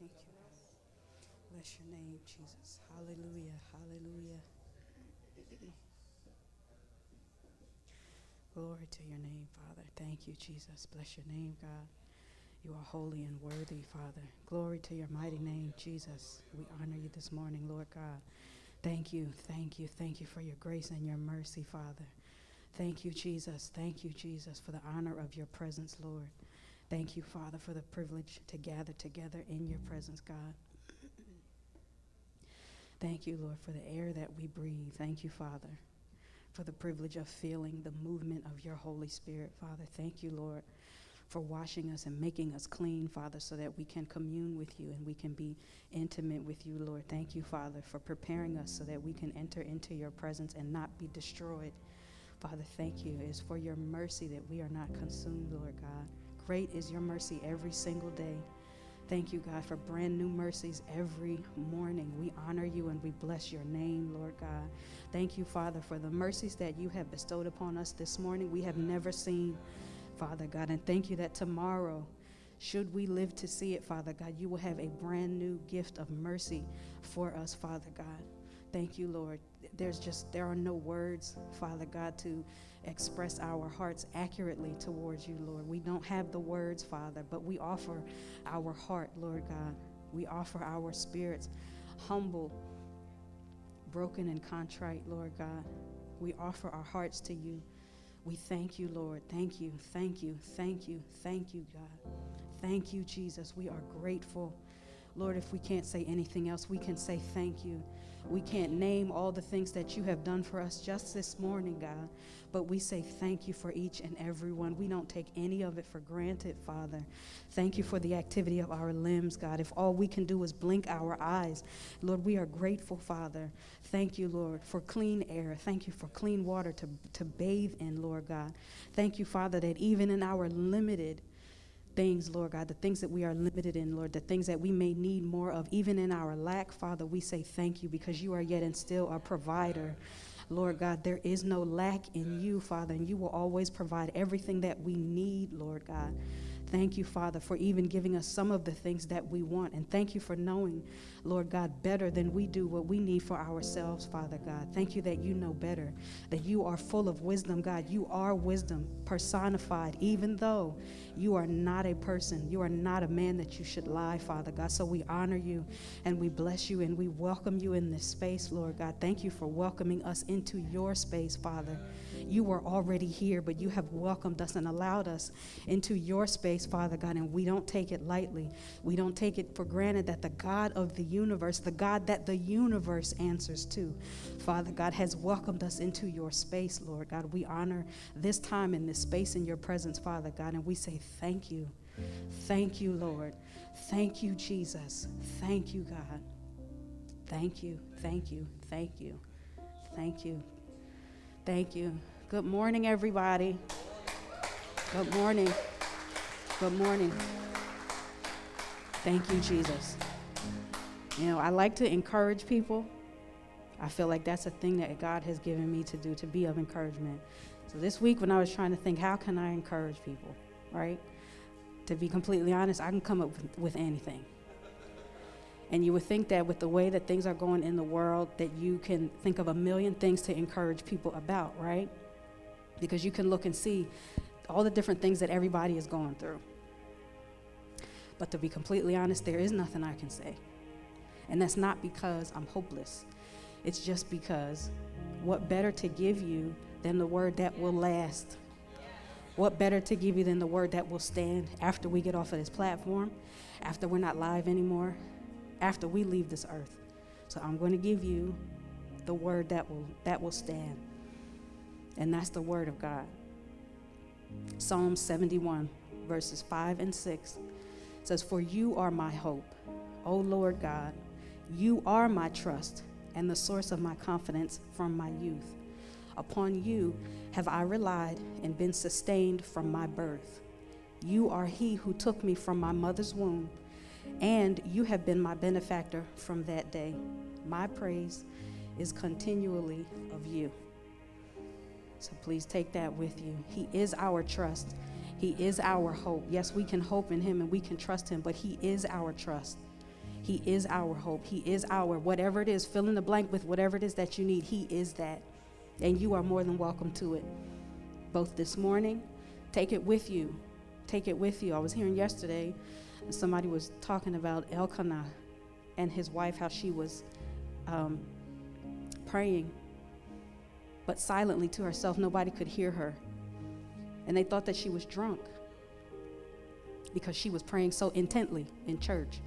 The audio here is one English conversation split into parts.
Thank you. Bless your name, Jesus. Hallelujah. Hallelujah. Glory to your name, Father. Thank you, Jesus. Bless your name, God. You are holy and worthy, Father. Glory to your mighty name, Jesus. We honor you this morning, Lord God. Thank you, thank you, thank you for your grace and your mercy, Father. Thank you, Jesus. Thank you, Jesus, for the honor of your presence, Lord. Thank you, Father, for the privilege to gather together in your presence, God. Thank you, Lord, for the air that we breathe. Thank you, Father, for the privilege of feeling the movement of your Holy Spirit, Father. Thank you, Lord, for washing us and making us clean, Father, so that we can commune with you and we can be intimate with you, Lord. Thank you, Father, for preparing us so that we can enter into your presence and not be destroyed. Father, thank you. It is for your mercy that we are not consumed, Lord God. Great is your mercy every single day. Thank you, God, for brand new mercies every morning. We honor you and we bless your name, Lord God. Thank you, Father, for the mercies that you have bestowed upon us this morning. We have never seen, Father God. And thank you that tomorrow, should we live to see it, Father God, you will have a brand new gift of mercy for us, Father God. Thank you, Lord. There's just, there are no words, Father God, to express our hearts accurately towards you, Lord. We don't have the words, Father, but we offer our heart, Lord God. We offer our spirits humble, broken, and contrite, Lord God. We offer our hearts to you. We thank you, Lord. Thank you, thank you, thank you, thank you, God. Thank you, Jesus. We are grateful. Lord, if we can't say anything else, we can say thank you. We can't name all the things that you have done for us just this morning, God, but we say thank you for each and every one. We don't take any of it for granted, Father. Thank you for the activity of our limbs, God. If all we can do is blink our eyes, Lord, we are grateful, Father. Thank you, Lord, for clean air. Thank you for clean water to, to bathe in, Lord God. Thank you, Father, that even in our limited things, Lord God, the things that we are limited in, Lord, the things that we may need more of, even in our lack, Father, we say thank you because you are yet and still our provider. Lord God, there is no lack in you, Father, and you will always provide everything that we need, Lord God. Thank you, Father, for even giving us some of the things that we want. And thank you for knowing, Lord God, better than we do what we need for ourselves, Father God. Thank you that you know better, that you are full of wisdom, God. You are wisdom personified, even though you are not a person. You are not a man that you should lie, Father God. So we honor you and we bless you and we welcome you in this space, Lord God. Thank you for welcoming us into your space, Father. You were already here, but you have welcomed us and allowed us into your space, Father God, and we don't take it lightly. We don't take it for granted that the God of the universe, the God that the universe answers to, Father God, has welcomed us into your space, Lord God. We honor this time in this space in your presence, Father God, and we say thank you. Thank you, Lord. Thank you, Jesus. Thank you, God. Thank you, thank you, thank you, thank you, thank you. Good morning, everybody. Good morning. Good morning. Thank you, Jesus. You know, I like to encourage people. I feel like that's a thing that God has given me to do, to be of encouragement. So this week, when I was trying to think, how can I encourage people, right? To be completely honest, I can come up with, anything. And you would think that with the way that things are going in the world, that you can think of a million things to encourage people about, right? Because you can look and see all the different things that everybody is going through. But to be completely honest, there is nothing I can say. And that's not because I'm hopeless. It's just because what better to give you than the word that will last? What better to give you than the word that will stand after we get off of this platform, after we're not live anymore, after we leave this earth? So I'm going to give you the word that will that will stand. And that's the word of God. Psalm 71 verses 5 and 6 says, For you are my hope, O Lord God. You are my trust and the source of my confidence from my youth. Upon you have I relied and been sustained from my birth. You are he who took me from my mother's womb, and you have been my benefactor from that day. My praise is continually of you. So please take that with you. He is our trust. He is our hope. Yes, we can hope in Him and we can trust Him, but He is our trust. He is our hope. He is our whatever it is, fill in the blank with whatever it is that you need. He is that. And you are more than welcome to it. Both this morning, take it with you. Take it with you. I was hearing yesterday, somebody was talking about Elkanah and his wife, how she was um, praying, but silently to herself. Nobody could hear her. And they thought that she was drunk because she was praying so intently in church.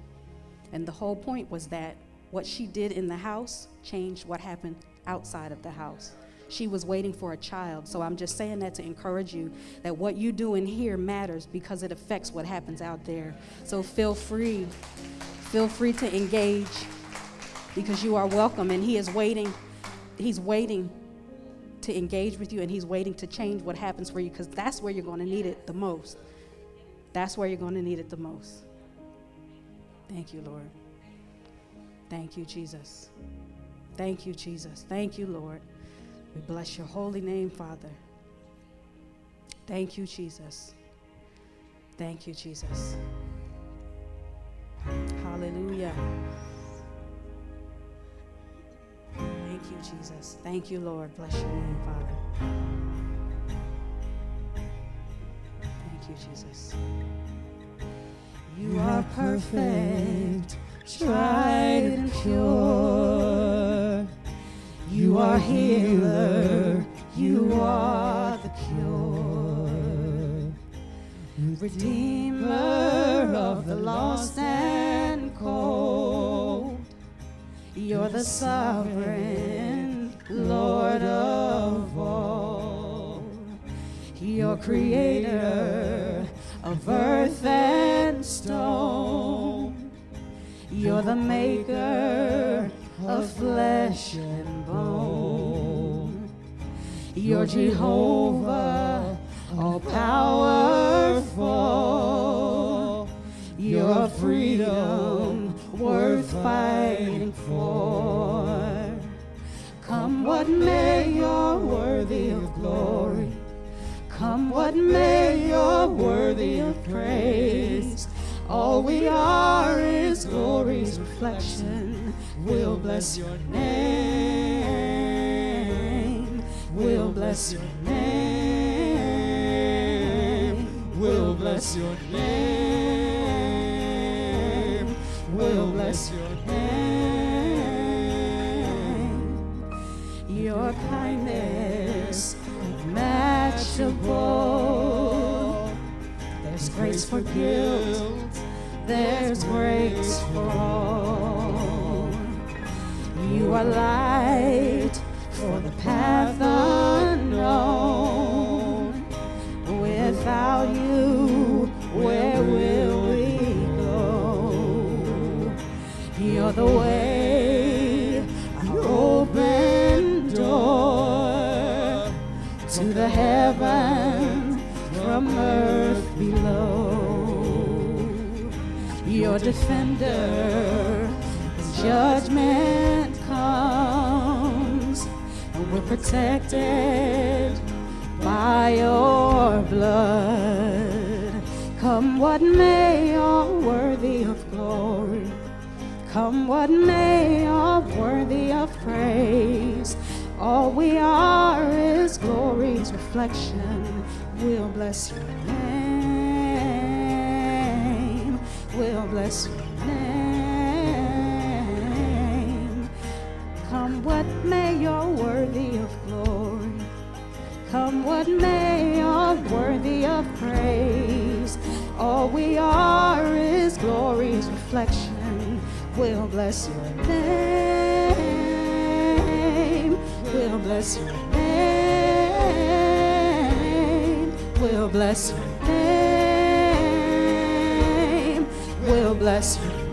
And the whole point was that what she did in the house changed what happened outside of the house. She was waiting for a child. So I'm just saying that to encourage you that what you do in here matters because it affects what happens out there. So feel free, feel free to engage because you are welcome and he is waiting. He's waiting to engage with you and he's waiting to change what happens for you because that's where you're going to need it the most. That's where you're going to need it the most. Thank you, Lord. Thank you, Jesus. Thank you, Jesus. Thank you, Lord. We bless your holy name, Father. Thank you, Jesus. Thank you, Jesus. Hallelujah. Thank you, Jesus. Thank you, Lord. Bless your name, Father. Thank you, Jesus. You are perfect, tried and pure. You are healer, you are the cure. Redeemer of the lost and cold. You're the sovereign Lord of all. You're creator of earth and stone. You're the maker of flesh and bone. You're Jehovah, all powerful. Your freedom worth fighting for. Come what may, you're worthy of glory. Come what may, you're worthy of praise. All we are is glory's reflection. We'll bless your name. We'll bless your name. We'll bless your name. We'll bless your name. Your kindness unmatchable. There's grace for guilt, there's grace for all. You are light for the path unknown. Without you, where will we go? You're the way, an open door to the heaven from earth below. Your defender, judgment we're protected by your blood. Come what may, you're worthy of glory. Come what may, you're worthy of praise. All we are is glory's reflection. We'll bless your name. We'll bless your Come what may, you're worthy of praise. All we are is glory's reflection. We'll bless your name. We'll bless your name. We'll bless your name. We'll bless your name.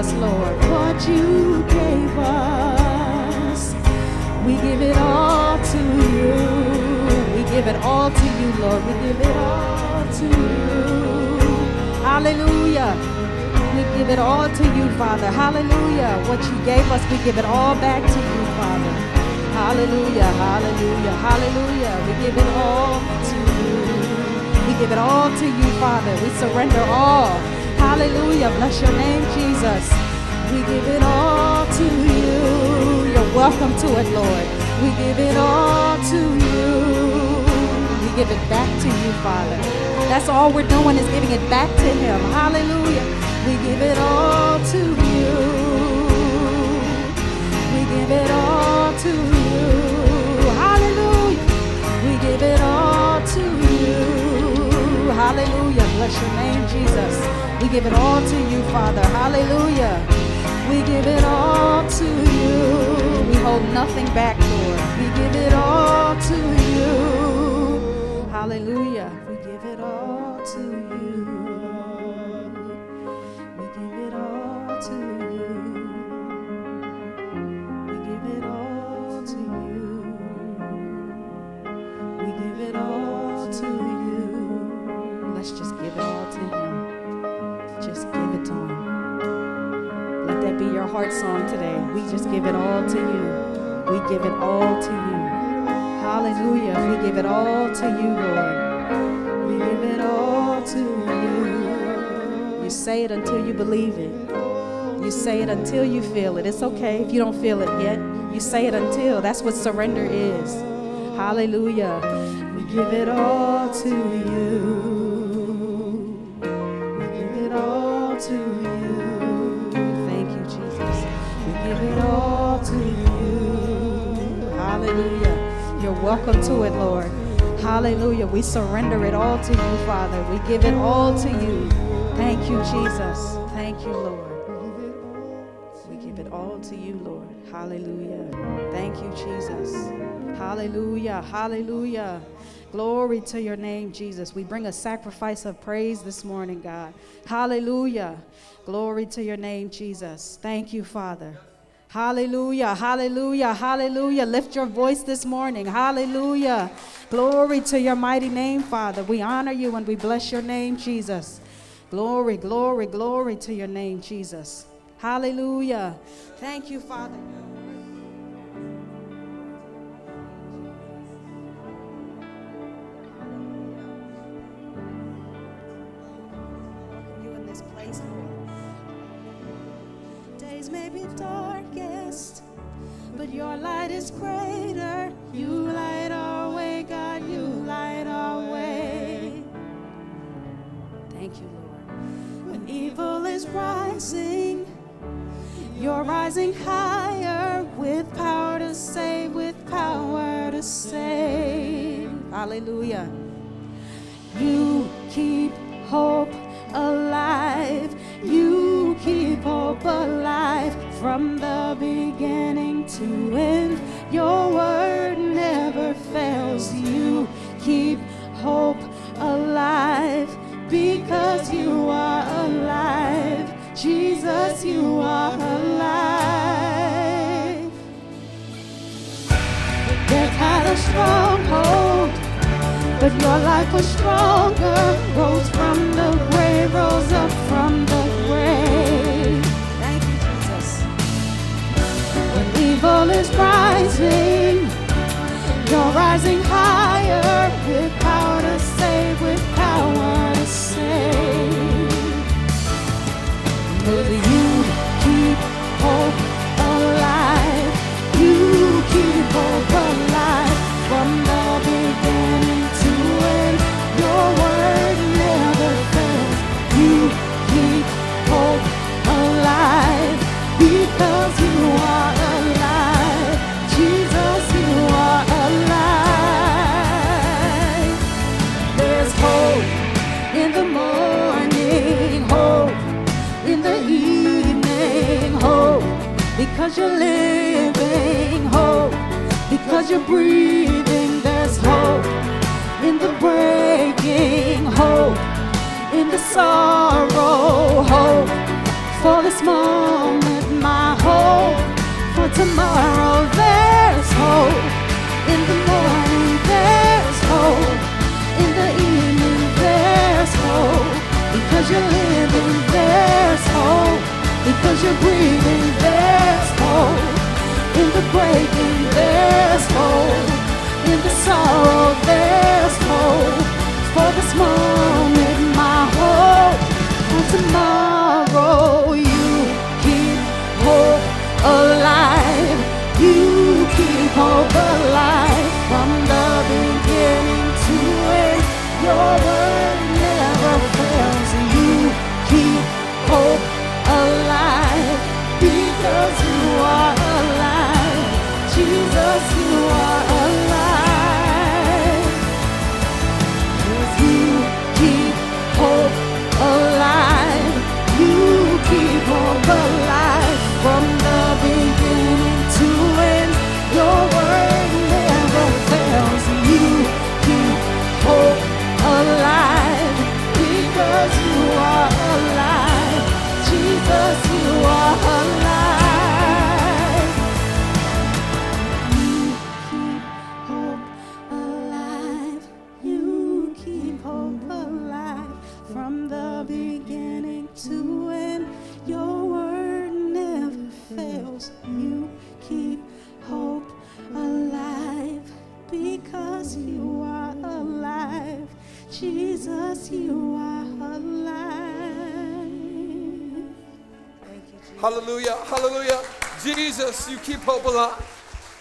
Us, Lord. What you gave us. We give it all to you. We give it all to you, Lord. We give it all to you. Hallelujah. We give it all to you, Father. Hallelujah. What you gave us, we give it all back to you, Father. Hallelujah. Hallelujah. Hallelujah. We give it all to you. We give it all to you, Father. We surrender all. Hallelujah. Bless your name, Jesus. We give it all to you. You're welcome to it, Lord. We give it all to you. We give it back to you, Father. That's all we're doing is giving it back to Him. Hallelujah. We give it all to you. We give it all to you. Hallelujah. We give it all. Hallelujah. Bless your name, Jesus. We give it all to you, Father. Hallelujah. We give it all to you. We hold nothing back, Lord. We give it all to you. Hallelujah. Let's just give it all to Him. Just give it to Him. Let that be your heart song today. We just give it all to you. We give it all to you. Hallelujah. We give it all to you, Lord. We give it all to you. You say it until you believe it. You say it until you feel it. It's okay if you don't feel it yet. You say it until. That's what surrender is. Hallelujah. We give it all to you. Welcome to it, Lord. Hallelujah. We surrender it all to you, Father. We give it all to you. Thank you, Jesus. Thank you, Lord. We give it all to you, Lord. Hallelujah. Thank you, Jesus. Hallelujah. Hallelujah. Glory to your name, Jesus. We bring a sacrifice of praise this morning, God. Hallelujah. Glory to your name, Jesus. Thank you, Father. Hallelujah, hallelujah, hallelujah. Lift your voice this morning. Hallelujah. Glory to your mighty name, Father. We honor you and we bless your name, Jesus. Glory, glory, glory to your name, Jesus. Hallelujah. Thank you, Father. May be darkest, but your light is greater. You light our way, God. You light our way. Thank you, Lord. When evil is rising, you're rising higher with power to save, with power to save. Hallelujah. You keep hope alive. You keep hope alive from the beginning to end. Your word never fails. You keep hope alive because you are alive. Jesus, you are alive. Death had a stronghold but your life was stronger. Rose from the grave, evil is rising, you're rising higher you're breathing. There's hope in the breaking, hope in the sorrow, hope for this moment, my hope for tomorrow. There's hope in the morning. There's hope in the evening. There's hope because you're living. There's hope because you're breathing. There's hope in the breaking. There's hope in the sorrow. There's hope for this moment, my hope for tomorrow. You keep hope alive. You keep hope alive from the beginning to end. Your Hallelujah. Hallelujah. Jesus, you keep hope alive.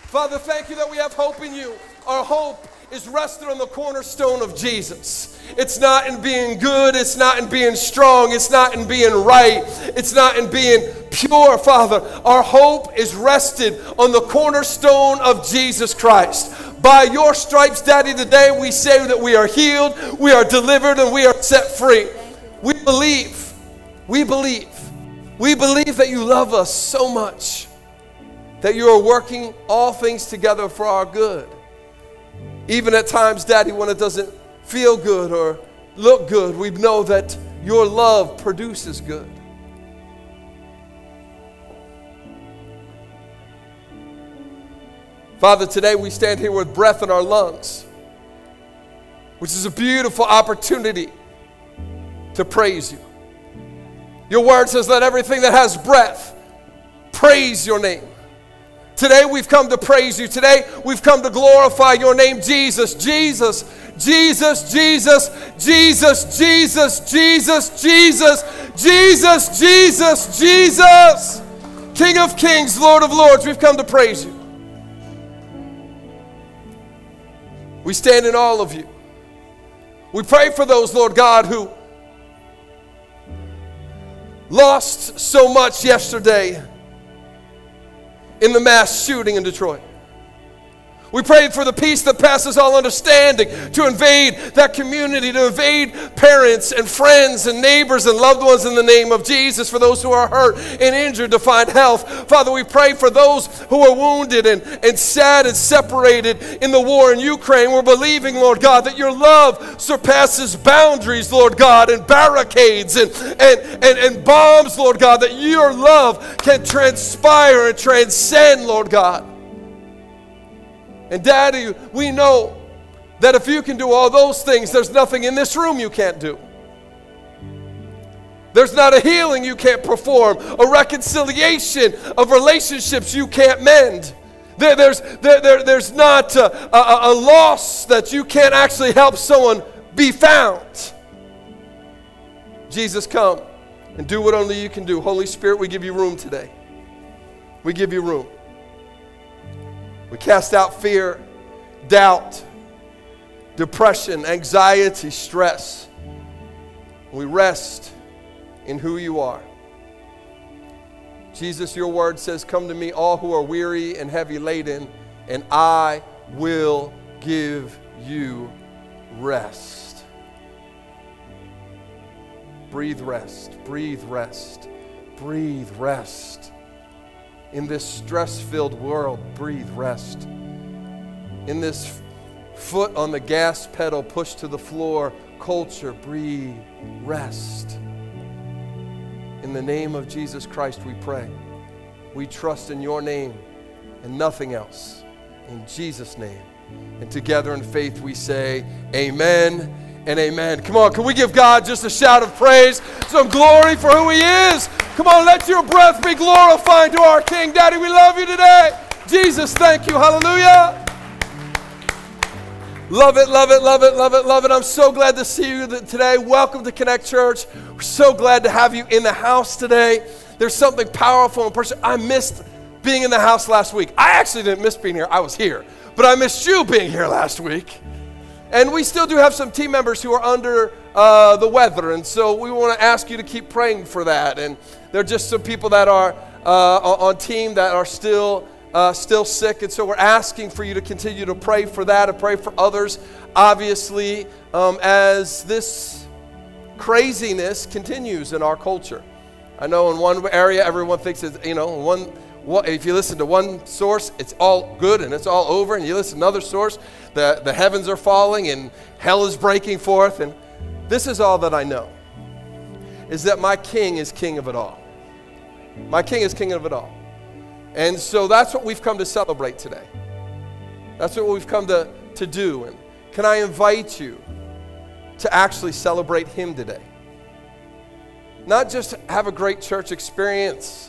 Father, thank you that we have hope in you. Our hope is rested on the cornerstone of Jesus. It's not in being good, it's not in being strong, it's not in being right, it's not in being pure, Father. Our hope is rested on the cornerstone of Jesus Christ. By your stripes, Daddy, today we say that we are healed, we are delivered, and we are set free. We believe, we believe, we believe that you love us so much that you are working all things together for our good. Even at times, Daddy, when it doesn't feel good or look good, we know that your love produces good. Father, today we stand here with breath in our lungs, which is a beautiful opportunity to praise you. Your word says, Let everything that has breath praise your name. Today we've come to praise you. Today we've come to glorify your name, Jesus. Jesus, Jesus, Jesus, Jesus, Jesus, Jesus, Jesus, Jesus, Jesus, Jesus. King of kings, Lord of lords, we've come to praise you. We stand in all of you. We pray for those, Lord God, who lost so much yesterday in the mass shooting in Detroit. We prayed for the peace that passes all understanding to invade that community, to invade parents and friends and neighbors and loved ones in the name of Jesus, for those who are hurt and injured to find health. Father, we pray for those who are wounded and, and sad and separated in the war in Ukraine. We're believing, Lord God, that your love surpasses boundaries, Lord God, and barricades and, and, and, and bombs, Lord God, that your love can transpire and transcend, Lord God. And Daddy, we know that if you can do all those things, there's nothing in this room you can't do. There's not a healing you can't perform, a reconciliation of relationships you can't mend. There, there's, there, there, there's not a, a, a loss that you can't actually help someone be found. Jesus, come and do what only you can do. Holy Spirit, we give you room today. We give you room. We cast out fear, doubt, depression, anxiety, stress. We rest in who you are. Jesus, your word says, Come to me, all who are weary and heavy laden, and I will give you rest. Breathe rest, breathe rest, breathe rest. In this stress filled world, breathe rest. In this foot on the gas pedal, push to the floor culture, breathe rest. In the name of Jesus Christ, we pray. We trust in your name and nothing else. In Jesus' name. And together in faith, we say, Amen and amen. Come on, can we give God just a shout of praise, some glory for who He is? Come on, let your breath be glorifying to our King. Daddy, we love you today. Jesus, thank you. Hallelujah. Love it, love it, love it, love it, love it. I'm so glad to see you today. Welcome to Connect Church. We're so glad to have you in the house today. There's something powerful and personal. I missed being in the house last week. I actually didn't miss being here, I was here. But I missed you being here last week. And we still do have some team members who are under uh, the weather. And so we want to ask you to keep praying for that. And there are just some people that are uh, on team that are still. Uh, still sick, and so we're asking for you to continue to pray for that and pray for others, obviously, um, as this craziness continues in our culture. I know in one area everyone thinks it's, you know, one if you listen to one source, it's all good and it's all over, and you listen to another source, the, the heavens are falling and hell is breaking forth. And this is all that I know is that my king is king of it all. My king is king of it all. And so that's what we've come to celebrate today. That's what we've come to, to do. And can I invite you to actually celebrate him today? Not just have a great church experience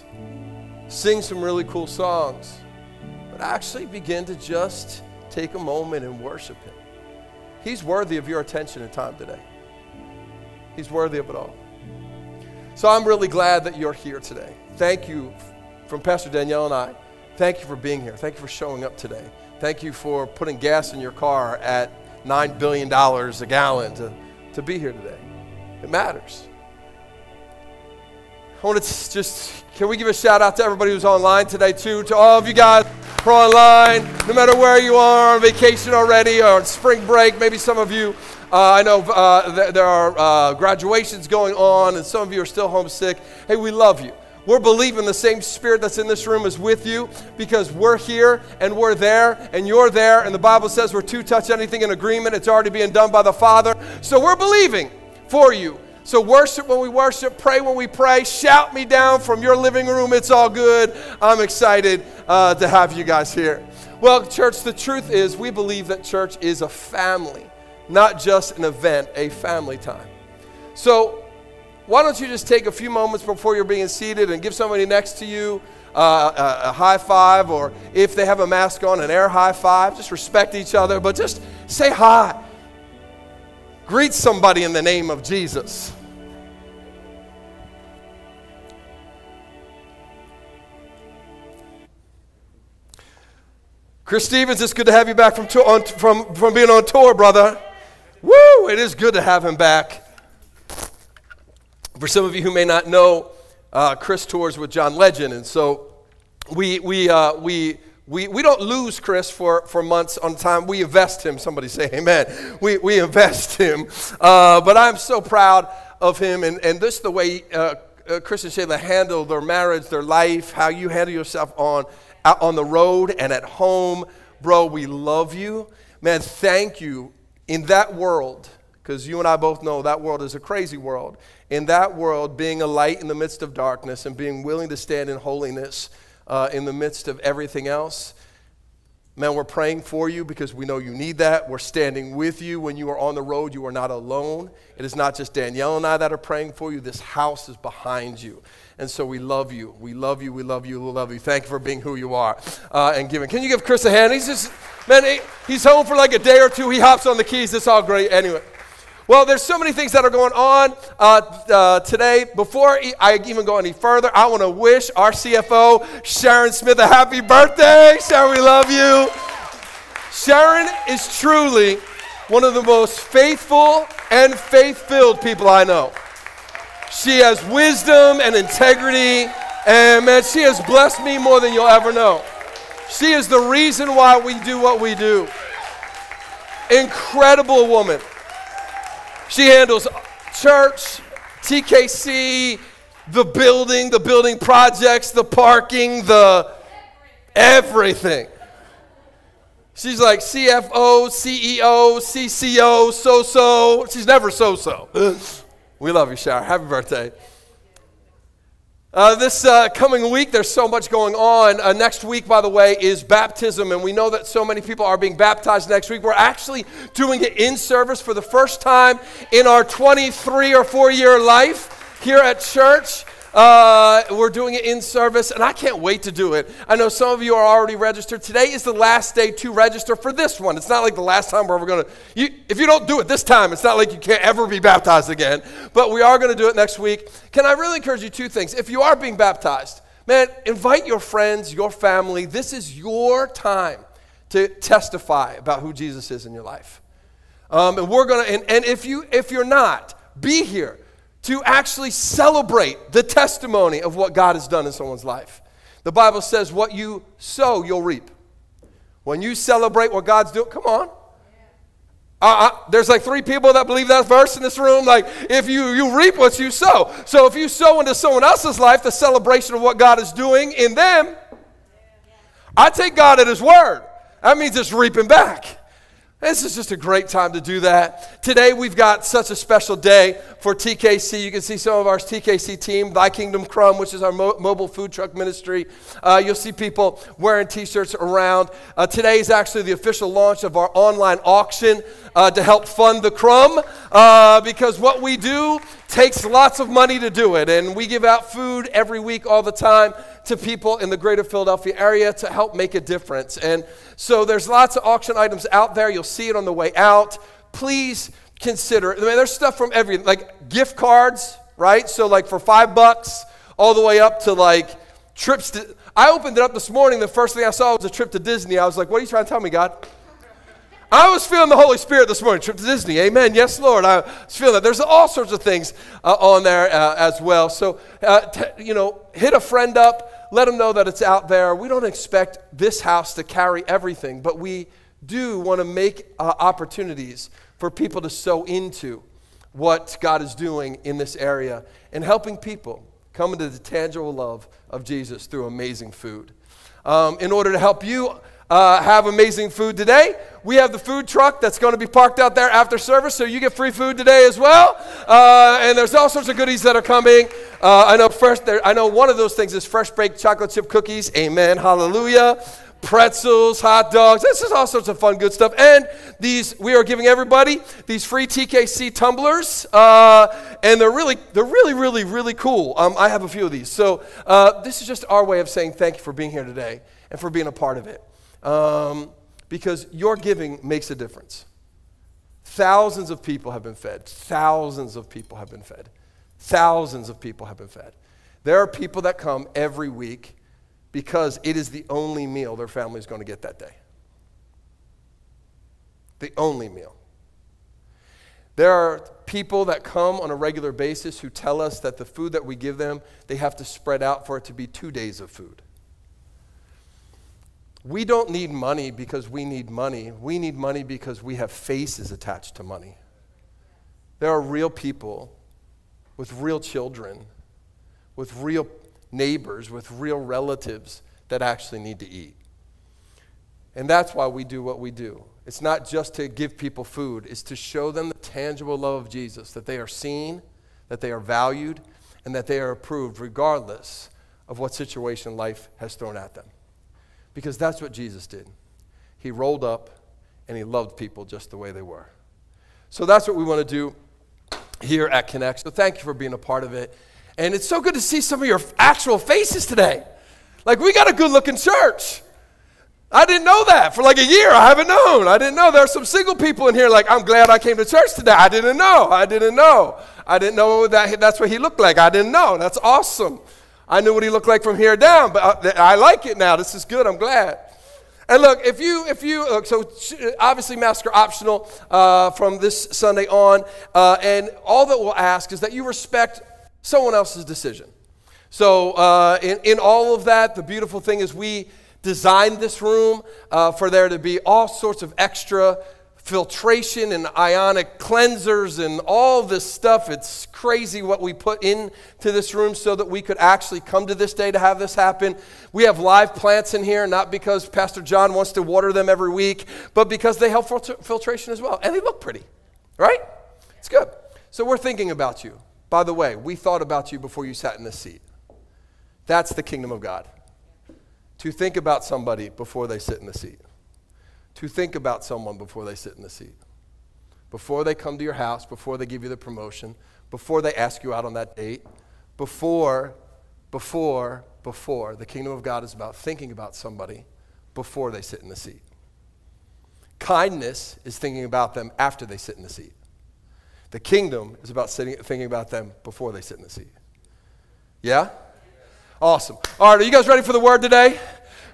sing some really cool songs, but actually begin to just take a moment and worship Him. He's worthy of your attention and time today. He's worthy of it all. So I'm really glad that you're here today. Thank you from Pastor Danielle and I. Thank you for being here. Thank you for showing up today. Thank you for putting gas in your car at $9 billion a gallon to, to be here today. It matters. I want to just, can we give a shout out to everybody who's online today, too? To all of you guys who are online, no matter where you are, on vacation already or on spring break, maybe some of you. Uh, I know uh, th- there are uh, graduations going on, and some of you are still homesick. Hey, we love you. We're believing the same spirit that's in this room is with you because we're here and we're there and you're there. And the Bible says we're two touch anything in agreement. It's already being done by the Father. So we're believing for you so worship when we worship, pray when we pray, shout me down from your living room. It's all good. I'm excited uh, to have you guys here. Well, church, the truth is we believe that church is a family, not just an event, a family time. So why don't you just take a few moments before you're being seated and give somebody next to you uh, a, a, high five, or if they have a mask on, an air high five. Just respect each other, but just say hi. Greet somebody in the name of Jesus. Chris Stevens, it's good to have you back from, on, from, from being on tour, brother. Woo! It is good to have him back. For some of you who may not know, uh, Chris tours with John Legend, and so we, we, uh, we, we, we don't lose Chris for, for months on time. We invest him. Somebody say amen. We, we invest him. Uh, but I'm so proud of him, and, and this is the way uh, uh, Chris and Shayla handle their marriage, their life, how you handle yourself on out on the road and at home. Bro, we love you. Man, thank you. In that world, because you and I both know that world is a crazy world. In that world, being a light in the midst of darkness and being willing to stand in holiness uh, in the midst of everything else. Man, we're praying for you because we know you need that. We're standing with you when you are on the road. You are not alone. It is not just Danielle and I that are praying for you. This house is behind you. And so we love you. We love you. We love you. We love you. Thank you for being who you are uh, and giving. Can you give Chris a hand? He's just, man, he, he's home for like a day or two. He hops on the keys. It's all great. Anyway. Well, there's so many things that are going on uh, uh, today. Before I even go any further, I want to wish our CFO, Sharon Smith, a happy birthday. Sharon, we love you. Sharon is truly one of the most faithful and faith filled people I know. She has wisdom and integrity, and man, she has blessed me more than you'll ever know. She is the reason why we do what we do. Incredible woman. She handles church, TKC, the building, the building projects, the parking, the everything. She's like CFO, CEO, CCO, so so. She's never so so. We love you, Sharon. Happy birthday. Uh, this uh, coming week, there's so much going on. Uh, next week, by the way, is baptism, and we know that so many people are being baptized next week. We're actually doing it in service for the first time in our 23 or 4 year life here at church. Uh, we're doing it in service, and I can't wait to do it. I know some of you are already registered. Today is the last day to register for this one. It's not like the last time we're ever going to. If you don't do it this time, it's not like you can't ever be baptized again. But we are going to do it next week. Can I really encourage you two things? If you are being baptized, man, invite your friends, your family. This is your time to testify about who Jesus is in your life. Um, and we're going to, and, and if you if you're not, be here to actually celebrate the testimony of what God has done in someone's life. The Bible says, What you sow, you'll reap. When you celebrate what God's doing, come on. Uh, uh, there's like three people that believe that verse in this room. Like, if you, you reap what you sow. So, if you sow into someone else's life the celebration of what God is doing in them, I take God at His word. That means it's reaping back. This is just a great time to do that. Today, we've got such a special day for TKC. You can see some of our TKC team, Thy Kingdom Crumb, which is our mo- mobile food truck ministry. Uh, you'll see people wearing t shirts around. Uh, today is actually the official launch of our online auction uh, to help fund the crumb uh, because what we do takes lots of money to do it. And we give out food every week, all the time, to people in the greater Philadelphia area to help make a difference. And so there's lots of auction items out there. You'll see it on the way out. Please consider. I mean, there's stuff from every like gift cards, right? So like for five bucks, all the way up to like trips to. I opened it up this morning. The first thing I saw was a trip to Disney. I was like, "What are you trying to tell me, God?" I was feeling the Holy Spirit this morning. Trip to Disney. Amen. Yes, Lord. I was feeling that. There's all sorts of things uh, on there uh, as well. So, uh, t- you know, hit a friend up. Let them know that it's out there. We don't expect this house to carry everything, but we do want to make uh, opportunities for people to sow into what God is doing in this area and helping people come into the tangible love of Jesus through amazing food. Um, in order to help you uh, have amazing food today. We have the food truck that's going to be parked out there after service, so you get free food today as well. Uh, and there's all sorts of goodies that are coming. Uh, I know first, there, I know one of those things is fresh baked chocolate chip cookies. Amen. Hallelujah. Pretzels, hot dogs. This is all sorts of fun, good stuff. And these, we are giving everybody these free TKC tumblers, uh, and they're really, they're really, really, really cool. Um, I have a few of these. So uh, this is just our way of saying thank you for being here today and for being a part of it um, because your giving makes a difference. Thousands of people have been fed. Thousands of people have been fed. Thousands of people have been fed. There are people that come every week because it is the only meal their family is going to get that day. The only meal. There are people that come on a regular basis who tell us that the food that we give them, they have to spread out for it to be two days of food. We don't need money because we need money. We need money because we have faces attached to money. There are real people with real children, with real neighbors, with real relatives that actually need to eat. And that's why we do what we do. It's not just to give people food, it's to show them the tangible love of Jesus, that they are seen, that they are valued, and that they are approved regardless of what situation life has thrown at them. Because that's what Jesus did. He rolled up and he loved people just the way they were. So that's what we want to do here at Connect. So thank you for being a part of it. And it's so good to see some of your actual faces today. Like, we got a good looking church. I didn't know that for like a year. I haven't known. I didn't know. There are some single people in here like, I'm glad I came to church today. I didn't know. I didn't know. I didn't know that that's what he looked like. I didn't know. That's awesome. I knew what he looked like from here down, but uh, I, like it now. This is good. I'm glad. And look, if you, if you, look, so obviously masks are optional uh, from this Sunday on, uh, and all that we'll ask is that you respect someone else's decision. So uh, in, in all of that, the beautiful thing is we designed this room uh, for there to be all sorts of extra filtration and ionic cleansers and all this stuff. It's crazy what we put into this room so that we could actually come to this day to have this happen. We have live plants in here, not because Pastor John wants to water them every week, but because they help filter- filtration as well. And they look pretty, right? It's good. So we're thinking about you. By the way, we thought about you before you sat in this seat. That's the kingdom of God. To think about somebody before they sit in the seat. To think about someone before they sit in the seat. Before they come to your house, before they give you the promotion, before they ask you out on that date, before, before, before. The kingdom of God is about thinking about somebody before they sit in the seat. Kindness is thinking about them after they sit in the seat. The kingdom is about sitting, thinking about them before they sit in the seat. Yeah? Awesome. All right, are you guys ready for the word today?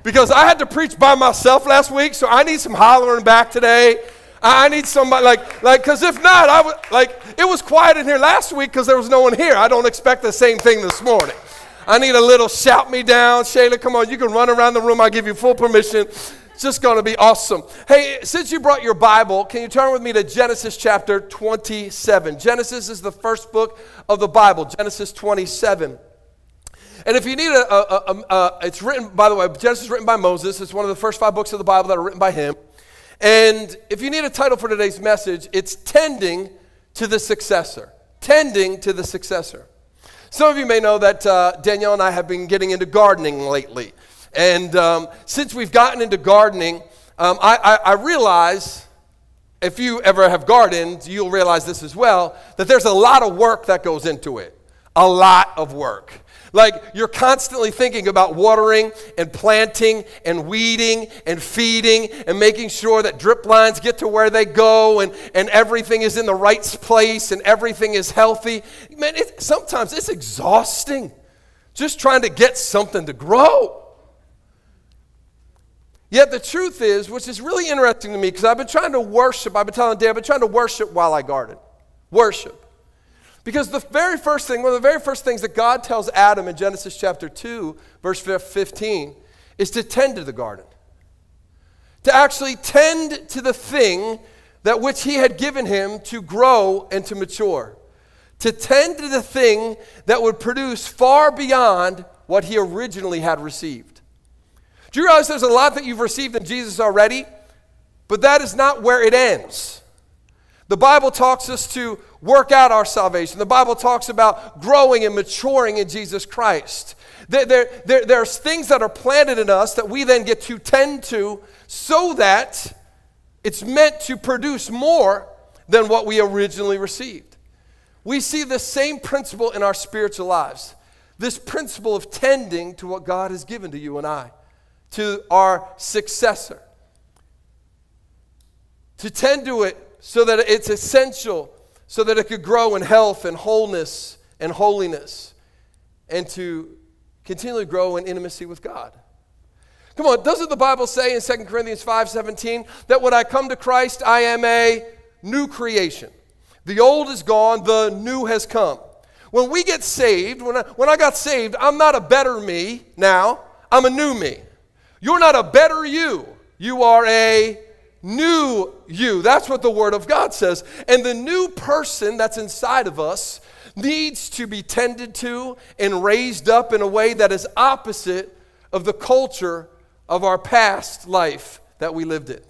Because I had to preach by myself last week, so I need some hollering back today. I need somebody like like because if not, I would like it was quiet in here last week because there was no one here. I don't expect the same thing this morning. I need a little shout me down. Shayla, come on, you can run around the room. I give you full permission. It's just going to be awesome. Hey, since you brought your Bible, can you turn with me to Genesis chapter 27? Genesis is the first book of the Bible, Genesis 27. And if you need a, a, a, a, it's written, by the way, Genesis is written by Moses. It's one of the first five books of the Bible that are written by him. And if you need a title for today's message, it's Tending to the Successor. Tending to the Successor. Some of you may know that uh, Danielle and I have been getting into gardening lately. And um, since we've gotten into gardening, um, I, I, I realize, if you ever have gardened, you'll realize this as well, that there's a lot of work that goes into it. A lot of work. Like you're constantly thinking about watering and planting and weeding and feeding and making sure that drip lines get to where they go and, and everything is in the right place and everything is healthy. Man, it, sometimes it's exhausting just trying to get something to grow. Yet the truth is, which is really interesting to me, because I've been trying to worship, I've been telling Dad, I've been trying to worship while I garden. Worship. Because the very first thing, one of the very first things that God tells Adam in Genesis chapter 2, verse 15, is to tend to the garden. To actually tend to the thing that which he had given him to grow and to mature. To tend to the thing that would produce far beyond what he originally had received. Do you realize there's a lot that you've received in Jesus already? But that is not where it ends. The Bible talks us to work out our salvation. The Bible talks about growing and maturing in Jesus Christ. There, there, there, there's things that are planted in us that we then get to tend to so that it's meant to produce more than what we originally received. We see the same principle in our spiritual lives. This principle of tending to what God has given to you and I, to our successor. To tend to it so that it's essential, so that it could grow in health and wholeness and holiness, and to continually grow in intimacy with God. Come on, doesn't the Bible say in 2 Corinthians 5:17 that when I come to Christ, I am a new creation? The old is gone, the new has come. When we get saved, when I, when I got saved, I'm not a better me now, I'm a new me. You're not a better you, you are a new you. That's what the Word of God says. And the new person that's inside of us needs to be tended to and raised up in a way that is opposite of the culture of our past life that we lived in.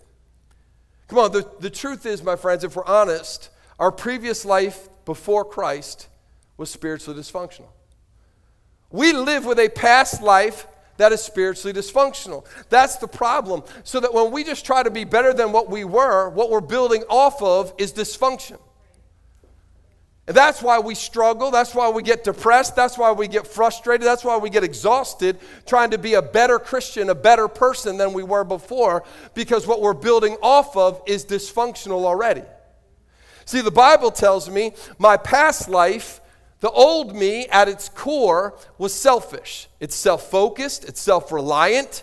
Come on, the, the truth is, my friends, if we're honest, our previous life before Christ was spiritually dysfunctional. We live with a past life that is spiritually dysfunctional. That's the problem. So that when we just try to be better than what we were, what we're building off of is dysfunction. And that's why we struggle. That's why we get depressed. That's why we get frustrated. That's why we get exhausted trying to be a better Christian, a better person than we were before, because what we're building off of is dysfunctional already. See, the Bible tells me my past life the old me at its core was selfish. It's self focused, it's self reliant.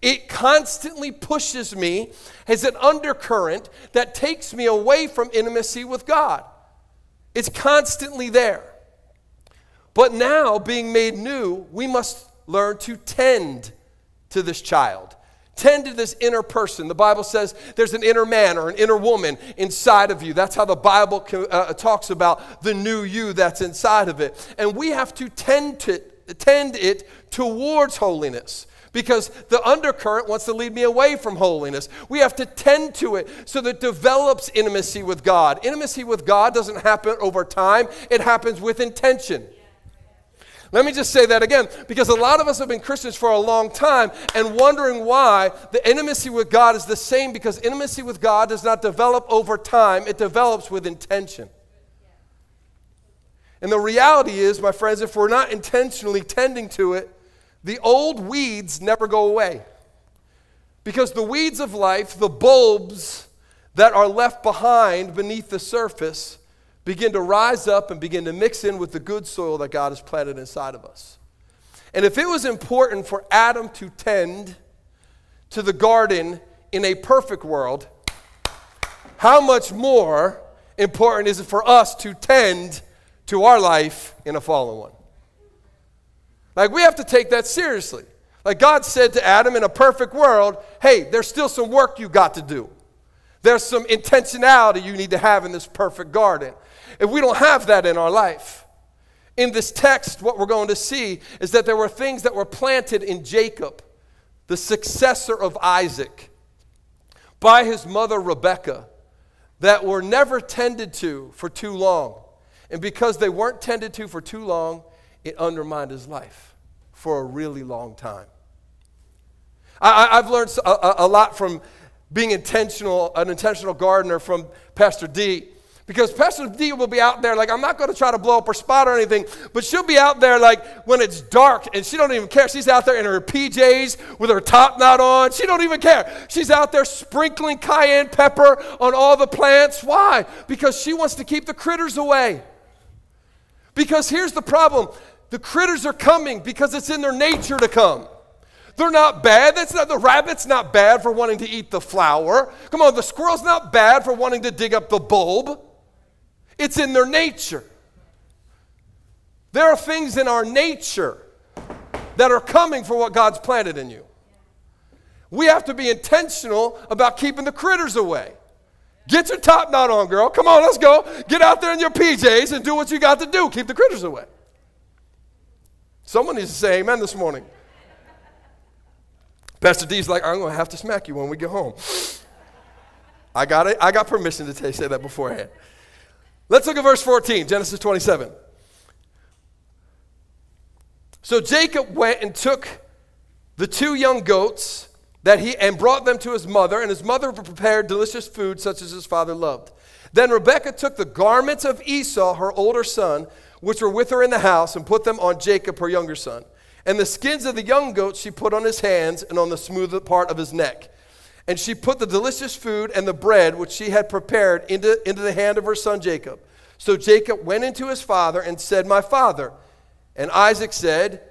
It constantly pushes me as an undercurrent that takes me away from intimacy with God. It's constantly there. But now, being made new, we must learn to tend to this child. Tend to this inner person. The Bible says there's an inner man or an inner woman inside of you. That's how the Bible uh, talks about the new you that's inside of it. And we have to tend to tend it towards holiness because the undercurrent wants to lead me away from holiness. We have to tend to it so that develops intimacy with God. Intimacy with God doesn't happen over time, it happens with intention. Let me just say that again because a lot of us have been Christians for a long time and wondering why the intimacy with God is the same because intimacy with God does not develop over time, it develops with intention. And the reality is, my friends, if we're not intentionally tending to it, the old weeds never go away. Because the weeds of life, the bulbs that are left behind beneath the surface, begin to rise up and begin to mix in with the good soil that God has planted inside of us. And if it was important for Adam to tend to the garden in a perfect world, how much more important is it for us to tend to our life in a fallen one? Like, we have to take that seriously. Like, God said to Adam in a perfect world, hey, there's still some work you got to do. There's some intentionality you need to have in this perfect garden. If we don't have that in our life, in this text, what we're going to see is that there were things that were planted in Jacob, the successor of Isaac, by his mother Rebekah, that were never tended to for too long. And because they weren't tended to for too long, it undermined his life for a really long time. I, have learned a, a lot from being intentional, an intentional gardener from Pastor D. Because Pastor D will be out there, like, I'm not going to try to blow up her spot or anything, but she'll be out there, like, when it's dark and she don't even care. She's out there in her PJs with her top knot on. She don't even care. She's out there sprinkling cayenne pepper on all the plants. Why? Because she wants to keep the critters away. Because here's the problem the critters are coming because it's in their nature to come. They're not bad. That's not the rabbit's not bad for wanting to eat the flower. Come on, the squirrel's not bad for wanting to dig up the bulb. It's in their nature. There are things in our nature that are coming for what God's planted in you. We have to be intentional about keeping the critters away. Get your top knot on, girl. Come on, let's go. Get out there in your PJs and do what you got to do. Keep the critters away. Someone needs to say amen this morning. Pastor D's like, I'm going to have to smack you when we get home. I got it. I got permission to say that beforehand. Let's look at verse 14, Genesis 27. So Jacob went and took the two young goats that he and brought them to his mother, and his mother prepared delicious food such as his father loved. Then Rebekah took the garments of Esau, her older son, which were with her in the house, and put them on Jacob, her younger son. And the skins of the young goats she put on his hands and on the smooth part of his neck. And she put the delicious food and the bread which she had prepared into, into the hand of her son Jacob. So Jacob went into his father and said, My father. And Isaac said,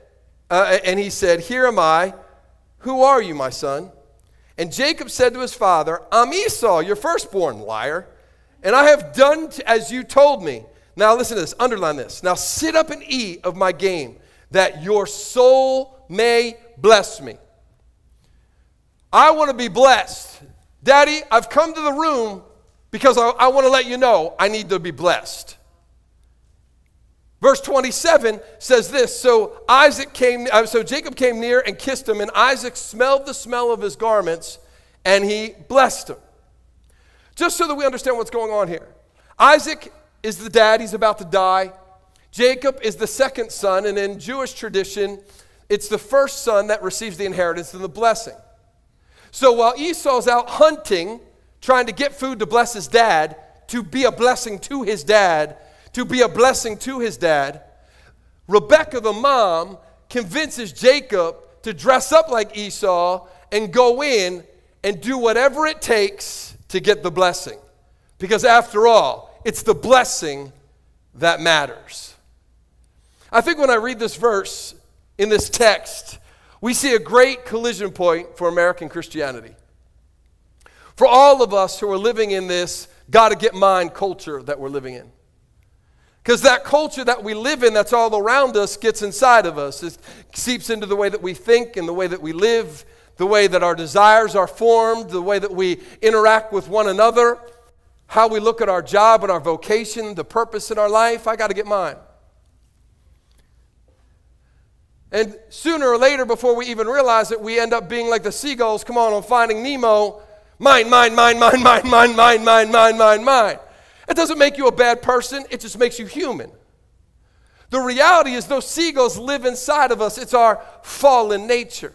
uh, and he said, Here am I. Who are you, my son? And Jacob said to his father, I'm Esau, your firstborn, liar. And I have done as you told me. Now listen to this, underline this. Now sit up and eat of my game that your soul may bless me. I want to be blessed. Daddy, I've come to the room because I, I want to let you know I need to be blessed. Verse 27 says this So Isaac came, uh, so Jacob came near and kissed him, and Isaac smelled the smell of his garments, and he blessed him. Just so that we understand what's going on here. Isaac is the dad, he's about to die. Jacob is the second son, and in Jewish tradition, it's the first son that receives the inheritance and the blessing. So while Esau's out hunting, trying to get food to bless his dad, to be a blessing to his dad, to be a blessing to his dad, Rebecca, the mom, convinces Jacob to dress up like Esau and go in and do whatever it takes to get the blessing. Because after all, it's the blessing that matters. I think when I read this verse in this text, we see a great collision point for American Christianity. For all of us who are living in this got to get mine culture that we're living in. Because that culture that we live in, that's all around us, gets inside of us. It seeps into the way that we think and the way that we live, the way that our desires are formed, the way that we interact with one another, how we look at our job and our vocation, the purpose in our life. I got to get mine. And sooner or later, before we even realize it, we end up being like the seagulls, come on, on Finding Nemo. Mine, mine, mine, mine, mine, mine, mine, mine, mine, mine, mine. It doesn't make you a bad person, it just makes you human. The reality is, those seagulls live inside of us. It's our fallen nature.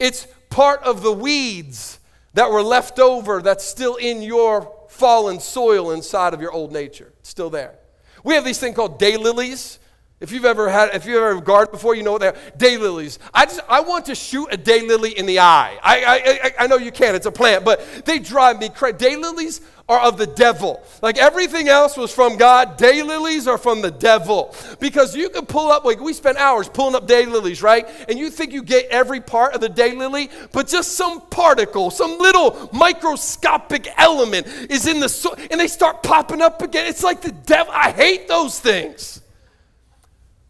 It's part of the weeds that were left over that's still in your fallen soil inside of your old nature. It's still there. We have these things called daylilies. If you've ever had, if you've ever gardened before, you know what they are. Daylilies. I just, I want to shoot a daylily in the eye. I, I, I, I know you can't. It's a plant, but they drive me crazy. Daylilies are of the devil. Like everything else was from God, daylilies are from the devil. Because you can pull up, like we spent hours pulling up daylilies, right? And you think you get every part of the daylily, but just some particle, some little microscopic element is in the soil, and they start popping up again. It's like the devil. I hate those things.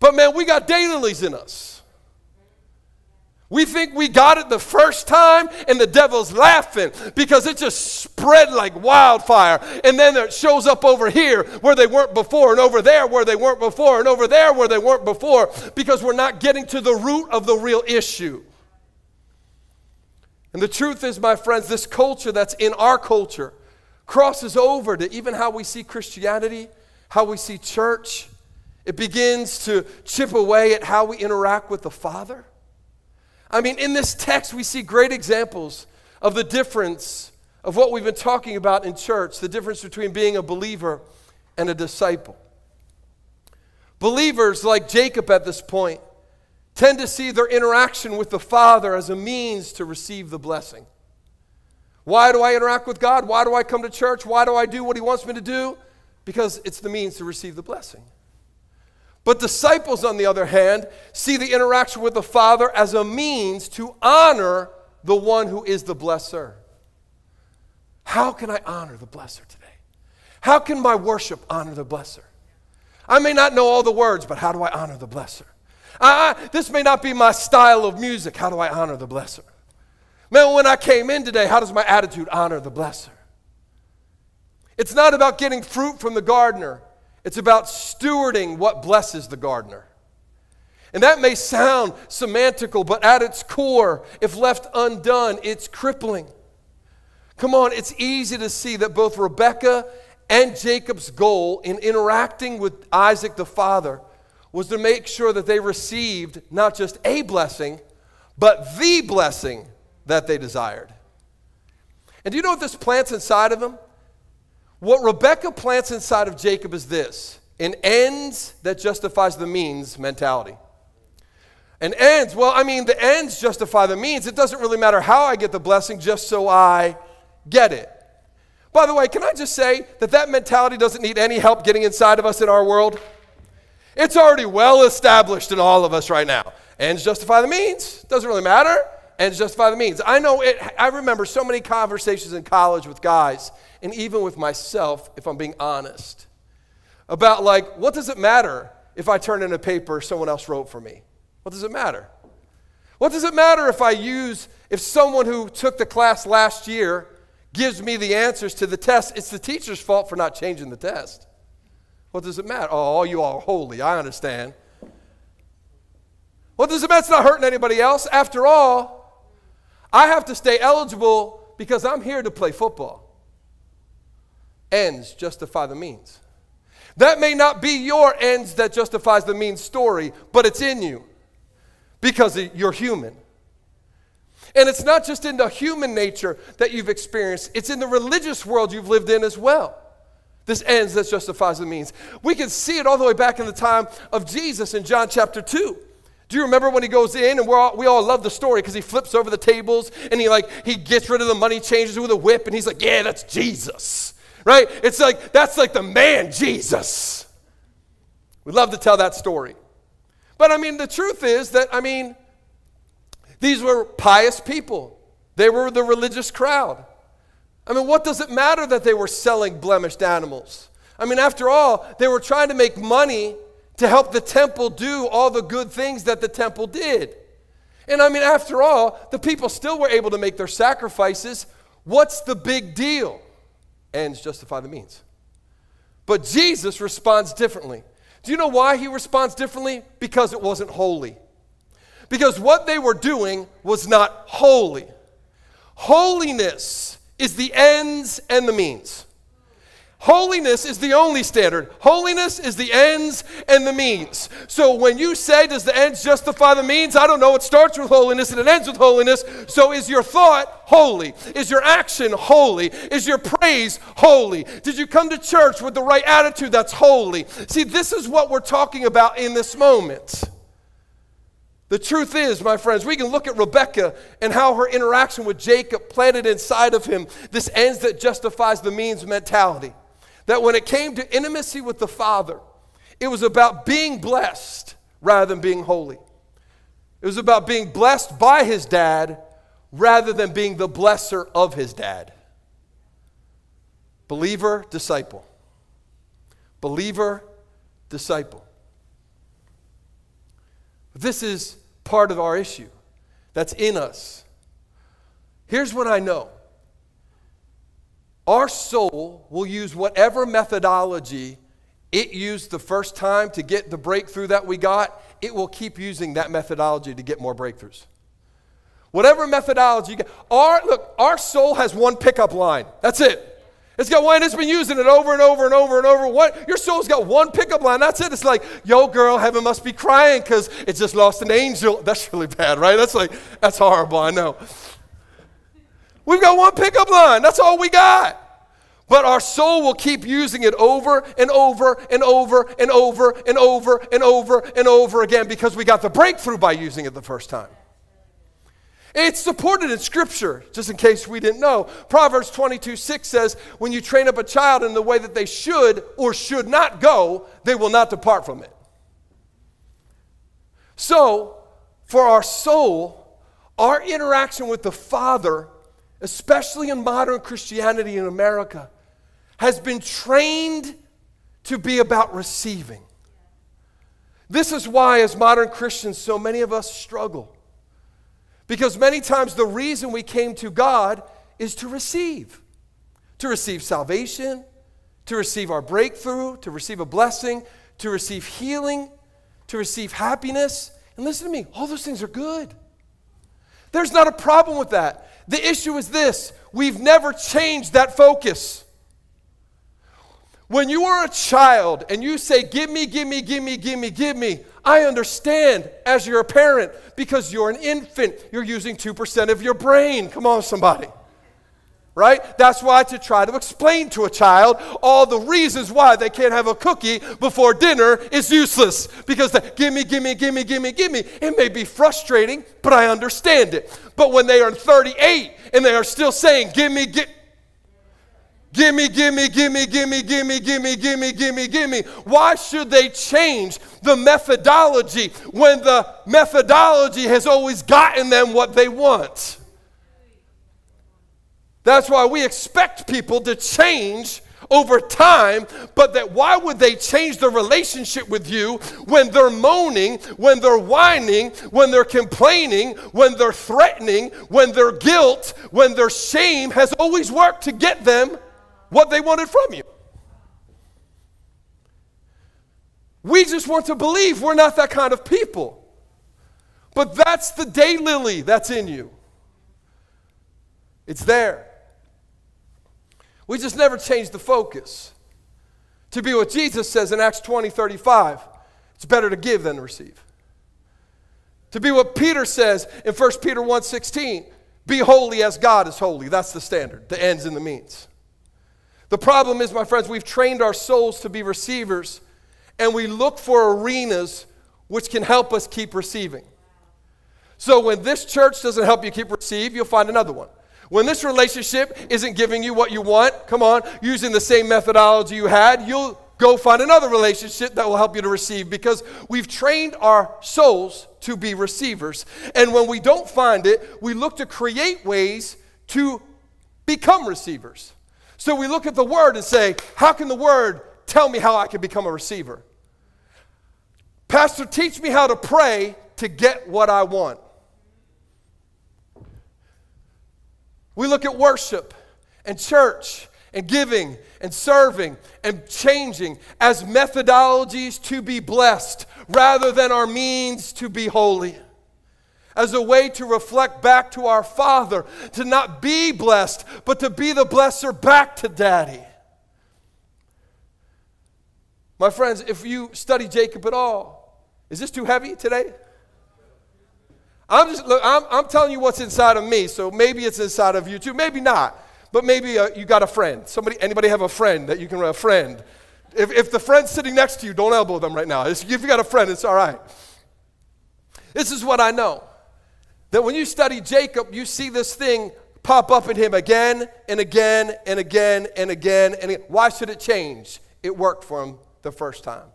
But man, we got daylilies in us. We think we got it the first time, and the devil's laughing because it just spread like wildfire. And then it shows up over here where they weren't before, and over there where they weren't before, and over there where they weren't before because we're not getting to the root of the real issue. And the truth is, my friends, this culture that's in our culture crosses over to even how we see Christianity, how we see church. It begins to chip away at how we interact with the Father. I mean, in this text, we see great examples of the difference of what we've been talking about in church the difference between being a believer and a disciple. Believers, like Jacob at this point, tend to see their interaction with the Father as a means to receive the blessing. Why do I interact with God? Why do I come to church? Why do I do what He wants me to do? Because it's the means to receive the blessing. But disciples, on the other hand, see the interaction with the Father as a means to honor the one who is the blesser. How can I honor the blesser today? How can my worship honor the blesser? I may not know all the words, but how do I honor the blesser? I, this may not be my style of music. How do I honor the blesser? Man, when I came in today, how does my attitude honor the blesser? It's not about getting fruit from the gardener. It's about stewarding what blesses the gardener. And that may sound semantical, but at its core, if left undone, it's crippling. Come on, it's easy to see that both Rebecca and Jacob's goal in interacting with Isaac the father was to make sure that they received not just a blessing, but the blessing that they desired. And do you know what this plants inside of them? What Rebecca plants inside of Jacob is this an ends that justifies the means mentality. An ends, well, I mean, the ends justify the means. It doesn't really matter how I get the blessing, just so I get it. By the way, can I just say that that mentality doesn't need any help getting inside of us in our world? It's already well established in all of us right now. Ends justify the means. Doesn't really matter. Ends justify the means. I know it, I remember so many conversations in college with guys and even with myself, if I'm being honest, about like, what does it matter if I turn in a paper someone else wrote for me? What does it matter? What does it matter if I use, if someone who took the class last year gives me the answers to the test? It's the teacher's fault for not changing the test. What does it matter? Oh, you are holy. I understand. What does it matter? It's not hurting anybody else. After all, I have to stay eligible because I'm here to play football ends justify the means. That may not be your ends that justifies the means story, but it's in you because you're human. And it's not just in the human nature that you've experienced, it's in the religious world you've lived in as well. This ends that justifies the means. We can see it all the way back in the time of Jesus in John chapter 2. Do you remember when he goes in and we all, we all love the story because he flips over the tables and he like he gets rid of the money changers with a whip and he's like, "Yeah, that's Jesus." Right? It's like, that's like the man Jesus. We love to tell that story. But I mean, the truth is that, I mean, these were pious people, they were the religious crowd. I mean, what does it matter that they were selling blemished animals? I mean, after all, they were trying to make money to help the temple do all the good things that the temple did. And I mean, after all, the people still were able to make their sacrifices. What's the big deal? Ends justify the means. But Jesus responds differently. Do you know why he responds differently? Because it wasn't holy. Because what they were doing was not holy. Holiness is the ends and the means. Holiness is the only standard. Holiness is the ends and the means. So when you say, does the ends justify the means? I don't know. It starts with holiness and it ends with holiness. So is your thought holy? Is your action holy? Is your praise holy? Did you come to church with the right attitude that's holy? See, this is what we're talking about in this moment. The truth is, my friends, we can look at Rebecca and how her interaction with Jacob planted inside of him this ends that justifies the means mentality. That when it came to intimacy with the Father, it was about being blessed rather than being holy. It was about being blessed by his dad rather than being the blesser of his dad. Believer, disciple. Believer, disciple. This is part of our issue that's in us. Here's what I know our soul will use whatever methodology it used the first time to get the breakthrough that we got, it will keep using that methodology to get more breakthroughs. Whatever methodology you get, our look, our soul has one pickup line. That's it. It's got one, it's been using it over and over and over and over. What your soul's got one pickup line. That's it. It's like, yo, girl, heaven must be crying because it just lost an angel. That's really bad, right? That's like, that's horrible, I know. We've got one pickup line. That's all we got. But our soul will keep using it over and over and over and over and over and over and over again because we got the breakthrough by using it the first time. It's supported in Scripture, just in case we didn't know. Proverbs 22 6 says, When you train up a child in the way that they should or should not go, they will not depart from it. So, for our soul, our interaction with the Father, especially in modern Christianity in America, has been trained to be about receiving. This is why, as modern Christians, so many of us struggle. Because many times the reason we came to God is to receive to receive salvation, to receive our breakthrough, to receive a blessing, to receive healing, to receive happiness. And listen to me, all those things are good. There's not a problem with that. The issue is this we've never changed that focus. When you are a child and you say, Give me, give me, give me, give me, give me, I understand as you're a parent because you're an infant, you're using 2% of your brain. Come on, somebody. Right? That's why to try to explain to a child all the reasons why they can't have a cookie before dinner is useless. Because they, gimme, gimme, gimme, gimme, gimme. It may be frustrating, but I understand it. But when they are 38 and they are still saying, gimme, get, Gimme, gimme, gimme, gimme, gimme, gimme, gimme, gimme, gimme. Why should they change the methodology when the methodology has always gotten them what they want? That's why we expect people to change over time, but that why would they change their relationship with you when they're moaning, when they're whining, when they're complaining, when they're threatening, when their guilt, when their shame has always worked to get them what they wanted from you. We just want to believe we're not that kind of people. But that's the daylily that's in you. It's there. We just never change the focus. To be what Jesus says in Acts 20 35, it's better to give than to receive. To be what Peter says in 1 Peter 1 16, be holy as God is holy. That's the standard, the ends and the means. The problem is, my friends, we've trained our souls to be receivers, and we look for arenas which can help us keep receiving. So when this church doesn't help you keep receive, you'll find another one. When this relationship isn't giving you what you want, come on, using the same methodology you had, you'll go find another relationship that will help you to receive because we've trained our souls to be receivers. And when we don't find it, we look to create ways to become receivers. So we look at the word and say, How can the word tell me how I can become a receiver? Pastor, teach me how to pray to get what I want. We look at worship and church and giving and serving and changing as methodologies to be blessed rather than our means to be holy as a way to reflect back to our Father, to not be blessed, but to be the blesser back to Daddy. My friends, if you study Jacob at all, is this too heavy today? I'm just look, I'm, I'm telling you what's inside of me, so maybe it's inside of you too. Maybe not, but maybe uh, you got a friend. Somebody, anybody have a friend that you can a friend? If, if the friend's sitting next to you, don't elbow them right now. If you got a friend, it's all right. This is what I know that when you study Jacob, you see this thing pop up in him again and again and again and again and again. Why should it change? It worked for him the first time.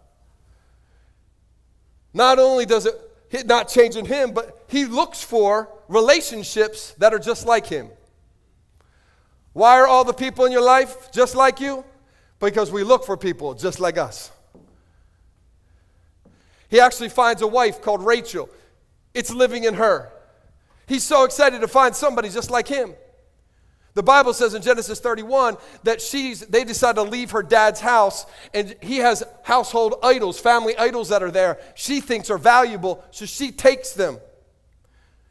Not only does it not change in him, but he looks for relationships that are just like him. Why are all the people in your life just like you? Because we look for people just like us. He actually finds a wife called Rachel. It's living in her. He's so excited to find somebody just like him. The Bible says in Genesis 31 that she's they decide to leave her dad's house and he has household idols, family idols that are there. She thinks are valuable, so she takes them.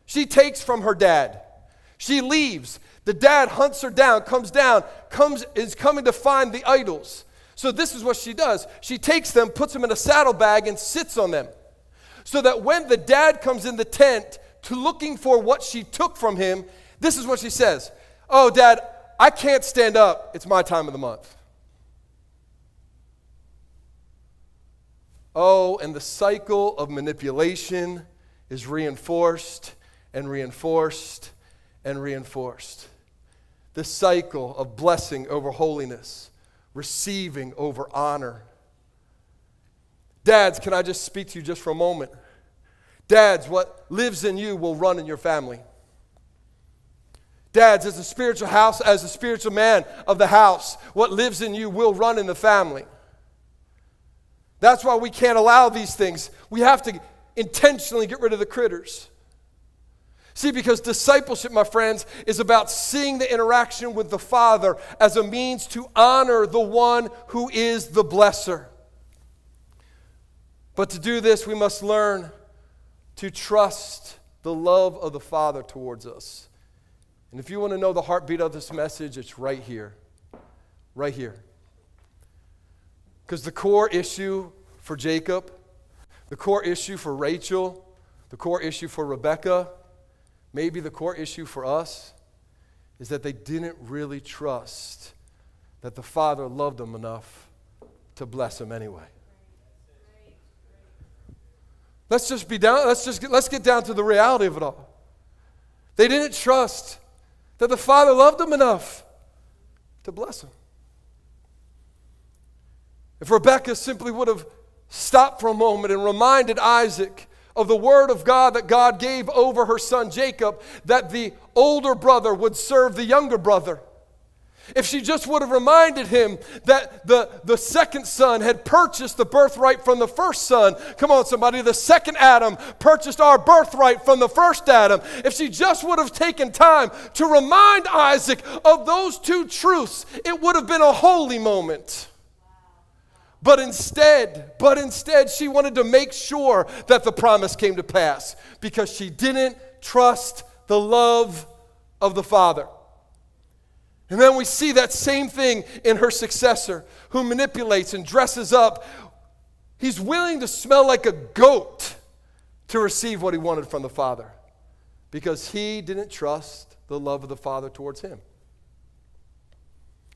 She takes from her dad. She leaves. The dad hunts her down, comes down, comes is coming to find the idols. So this is what she does. She takes them, puts them in a saddlebag and sits on them. So that when the dad comes in the tent to looking for what she took from him, this is what she says. Oh, dad, I can't stand up. It's my time of the month. Oh, and the cycle of manipulation is reinforced and reinforced and reinforced. The cycle of blessing over holiness, receiving over honor. Dads, can I just speak to you just for a moment? Dads, what lives in you will run in your family. Dads, as a spiritual house, as a spiritual man of the house, what lives in you will run in the family. That's why we can't allow these things. We have to intentionally get rid of the critters. See, because discipleship, my friends, is about seeing the interaction with the Father as a means to honor the one who is the blesser. But to do this, we must learn to trust the love of the Father towards us. And if you want to know the heartbeat of this message, it's right here. Right here. Because the core issue for Jacob, the core issue for Rachel, the core issue for Rebecca, maybe the core issue for us, is that they didn't really trust that the Father loved them enough to bless them anyway. Let's just be down, let's just get, let's get down to the reality of it all. They didn't trust that the Father loved them enough to bless them. If Rebecca simply would have stopped for a moment and reminded Isaac of the word of God that God gave over her son Jacob, that the older brother would serve the younger brother, if she just would have reminded him that the, the second son had purchased the birthright from the first son. Come on, somebody. The second Adam purchased our birthright from the first Adam. If she just would have taken time to remind Isaac of those two truths, it would have been a holy moment. But instead, but instead, she wanted to make sure that the promise came to pass because she didn't trust the love of the Father. And then we see that same thing in her successor who manipulates and dresses up. He's willing to smell like a goat to receive what he wanted from the Father because he didn't trust the love of the Father towards him.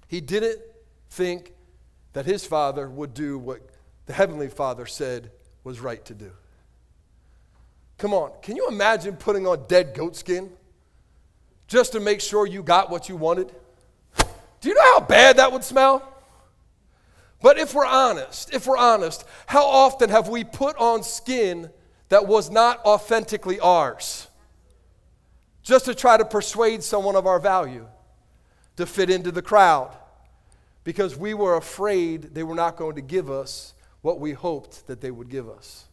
He didn't think that his Father would do what the Heavenly Father said was right to do. Come on, can you imagine putting on dead goat skin just to make sure you got what you wanted? Do you know how bad that would smell? But if we're honest, if we're honest, how often have we put on skin that was not authentically ours just to try to persuade someone of our value, to fit into the crowd, because we were afraid they were not going to give us what we hoped that they would give us?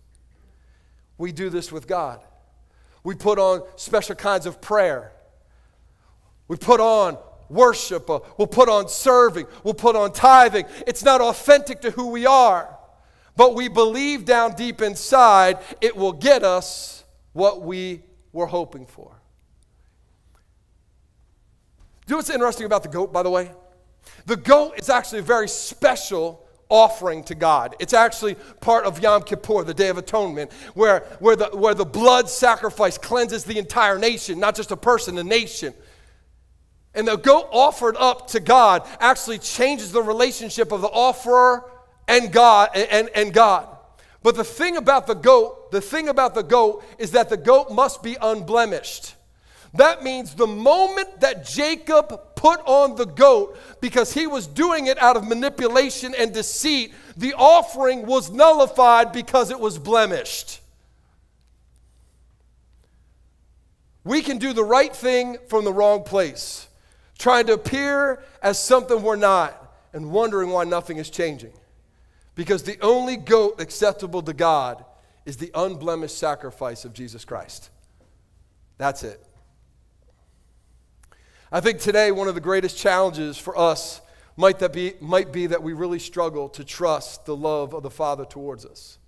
We do this with God. We put on special kinds of prayer. We put on worship, we'll put on serving, we'll put on tithing. It's not authentic to who we are, but we believe down deep inside it will get us what we were hoping for. Do you know what's interesting about the goat, by the way? The goat is actually a very special offering to God. It's actually part of Yom Kippur, the Day of Atonement, where, where, the, where the blood sacrifice cleanses the entire nation, not just a person, a nation. And the goat offered up to God actually changes the relationship of the offerer and God and, and God. But the thing about the goat, the thing about the goat is that the goat must be unblemished. That means the moment that Jacob put on the goat, because he was doing it out of manipulation and deceit, the offering was nullified because it was blemished. We can do the right thing from the wrong place, trying to appear as something we're not and wondering why nothing is changing. Because the only goat acceptable to God is the unblemished sacrifice of Jesus Christ. That's it. I think today one of the greatest challenges for us might, that be, might be that we really struggle to trust the love of the Father towards us.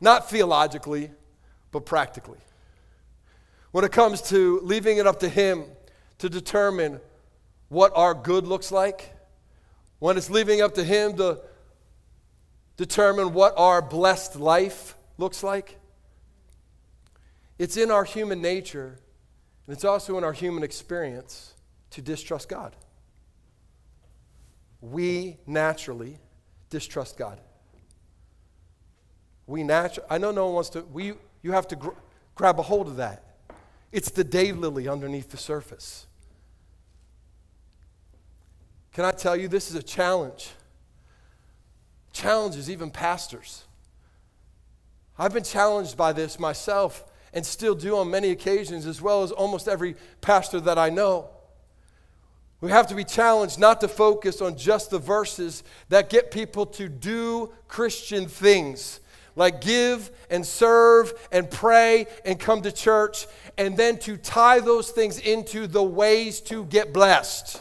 Not theologically, but practically. When it comes to leaving it up to Him to determine what our good looks like, when it's leaving up to Him to determine what our blessed life looks like, it's in our human nature and it's also in our human experience to distrust God. We naturally distrust God. We naturally, I know no one wants to, we, you have to gr- grab a hold of that. It's the daylily underneath the surface. Can I tell you, this is a challenge. Challenges even pastors. I've been challenged by this myself and still do on many occasions, as well as almost every pastor that I know. We have to be challenged not to focus on just the verses that get people to do Christian things, like give and serve and pray and come to church, and then to tie those things into the ways to get blessed.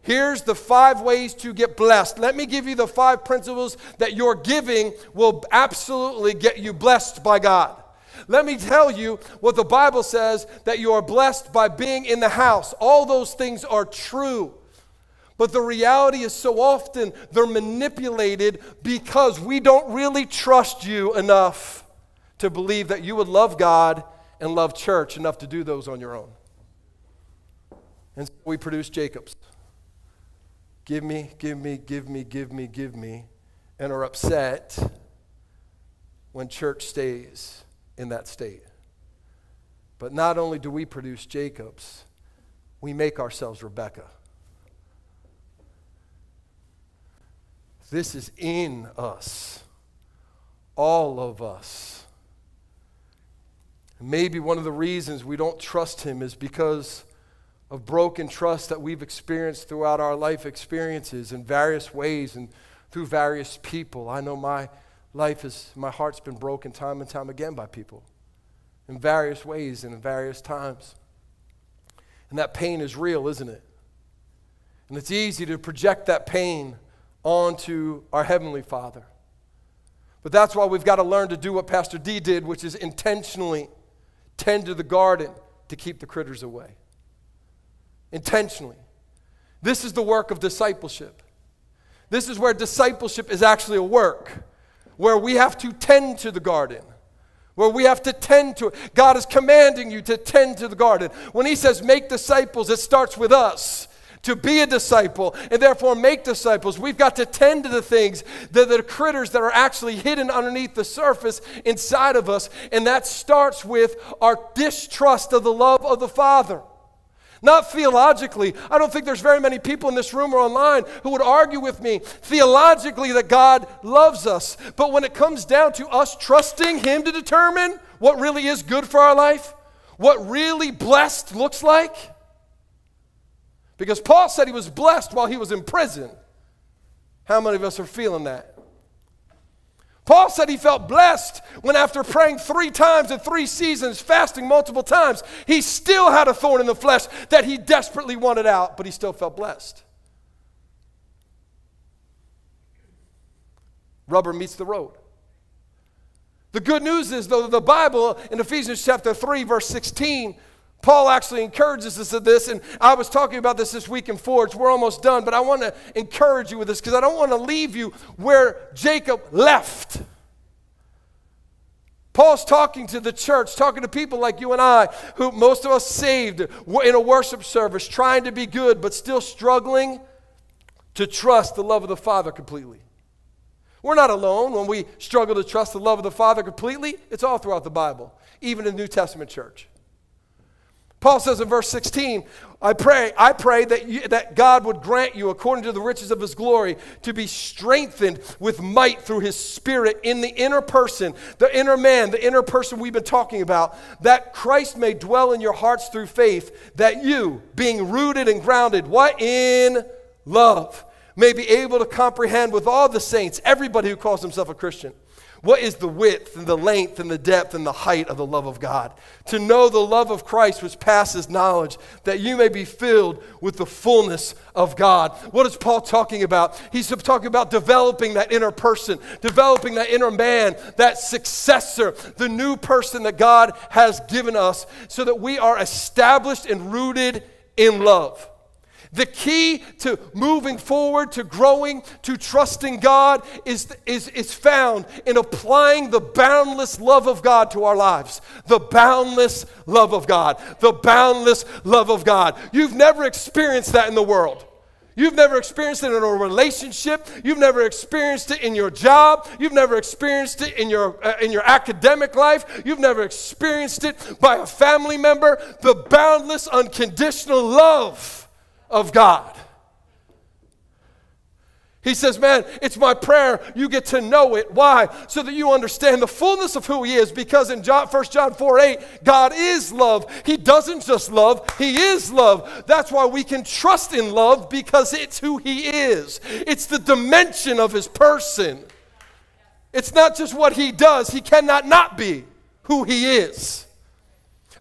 Here's the five ways to get blessed. Let me give you the five principles that your giving will absolutely get you blessed by God. Let me tell you what the Bible says that you are blessed by being in the house. All those things are true. But the reality is so often they're manipulated because we don't really trust you enough to believe that you would love God and love church enough to do those on your own. And so we produce Jacobs. Give me, give me, give me, give me, give me, and are upset when church stays in that state. But not only do we produce Jacobs, we make ourselves Rebecca. This is in us, all of us. Maybe one of the reasons we don't trust Him is because of broken trust that we've experienced throughout our life experiences in various ways and through various people. I know my life is, my heart's been broken time and time again by people in various ways and in various times. And that pain is real, isn't it? And it's easy to project that pain onto our Heavenly Father. But that's why we've got to learn to do what Pastor D did, which is intentionally tend to the garden to keep the critters away. Intentionally. This is the work of discipleship. This is where discipleship is actually a work where we have to tend to the garden, where we have to tend to it. God is commanding you to tend to the garden. When He says make disciples, it starts with us. To be a disciple and therefore make disciples, we've got to tend to the things, the, the critters that are actually hidden underneath the surface inside of us. And that starts with our distrust of the love of the Father. Not theologically. I don't think there's very many people in this room or online who would argue with me theologically that God loves us. But when it comes down to us trusting Him to determine what really is good for our life, what really blessed looks like, because Paul said he was blessed while he was in prison. How many of us are feeling that? Paul said he felt blessed when, after praying three times in three seasons, fasting multiple times, he still had a thorn in the flesh that he desperately wanted out, but he still felt blessed. Rubber meets the road. The good news is, though, the Bible in Ephesians chapter 3, verse 16, Paul actually encourages us of this, and I was talking about this this week in Forge. We're almost done, but I want to encourage you with this because I don't want to leave you where Jacob left. Paul's talking to the church, talking to people like you and I, who most of us saved in a worship service, trying to be good, but still struggling to trust the love of the Father completely. We're not alone when we struggle to trust the love of the Father completely. It's all throughout the Bible, even in the New Testament church. Paul says in verse 16, I pray, I pray that, you, that God would grant you, according to the riches of his glory, to be strengthened with might through his spirit in the inner person, the inner man, the inner person we've been talking about, that Christ may dwell in your hearts through faith, that you, being rooted and grounded, what? In love, may be able to comprehend with all the saints, everybody who calls himself a Christian what is the width and the length and the depth and the height of the love of God? To know the love of Christ which passes knowledge, that you may be filled with the fullness of God. What is Paul talking about? He's talking about developing that inner person, developing that inner man, that successor, the new person that God has given us, so that we are established and rooted in love. The key to moving forward, to growing, to trusting God is, is, is found in applying the boundless love of God to our lives. The boundless love of God. The boundless love of God. You've never experienced that in the world. You've never experienced it in a relationship. You've never experienced it in your job. You've never experienced it in your, uh, in your academic life. You've never experienced it by a family member. The boundless, unconditional love of God. He says, Man, it's my prayer you get to know it. Why? So that you understand the fullness of who He is. Because in John, 1 John 4 8, God is love. He doesn't just love, He is love. That's why we can trust in love because it's who He is, it's the dimension of His person. It's not just what He does, He cannot not be who He is.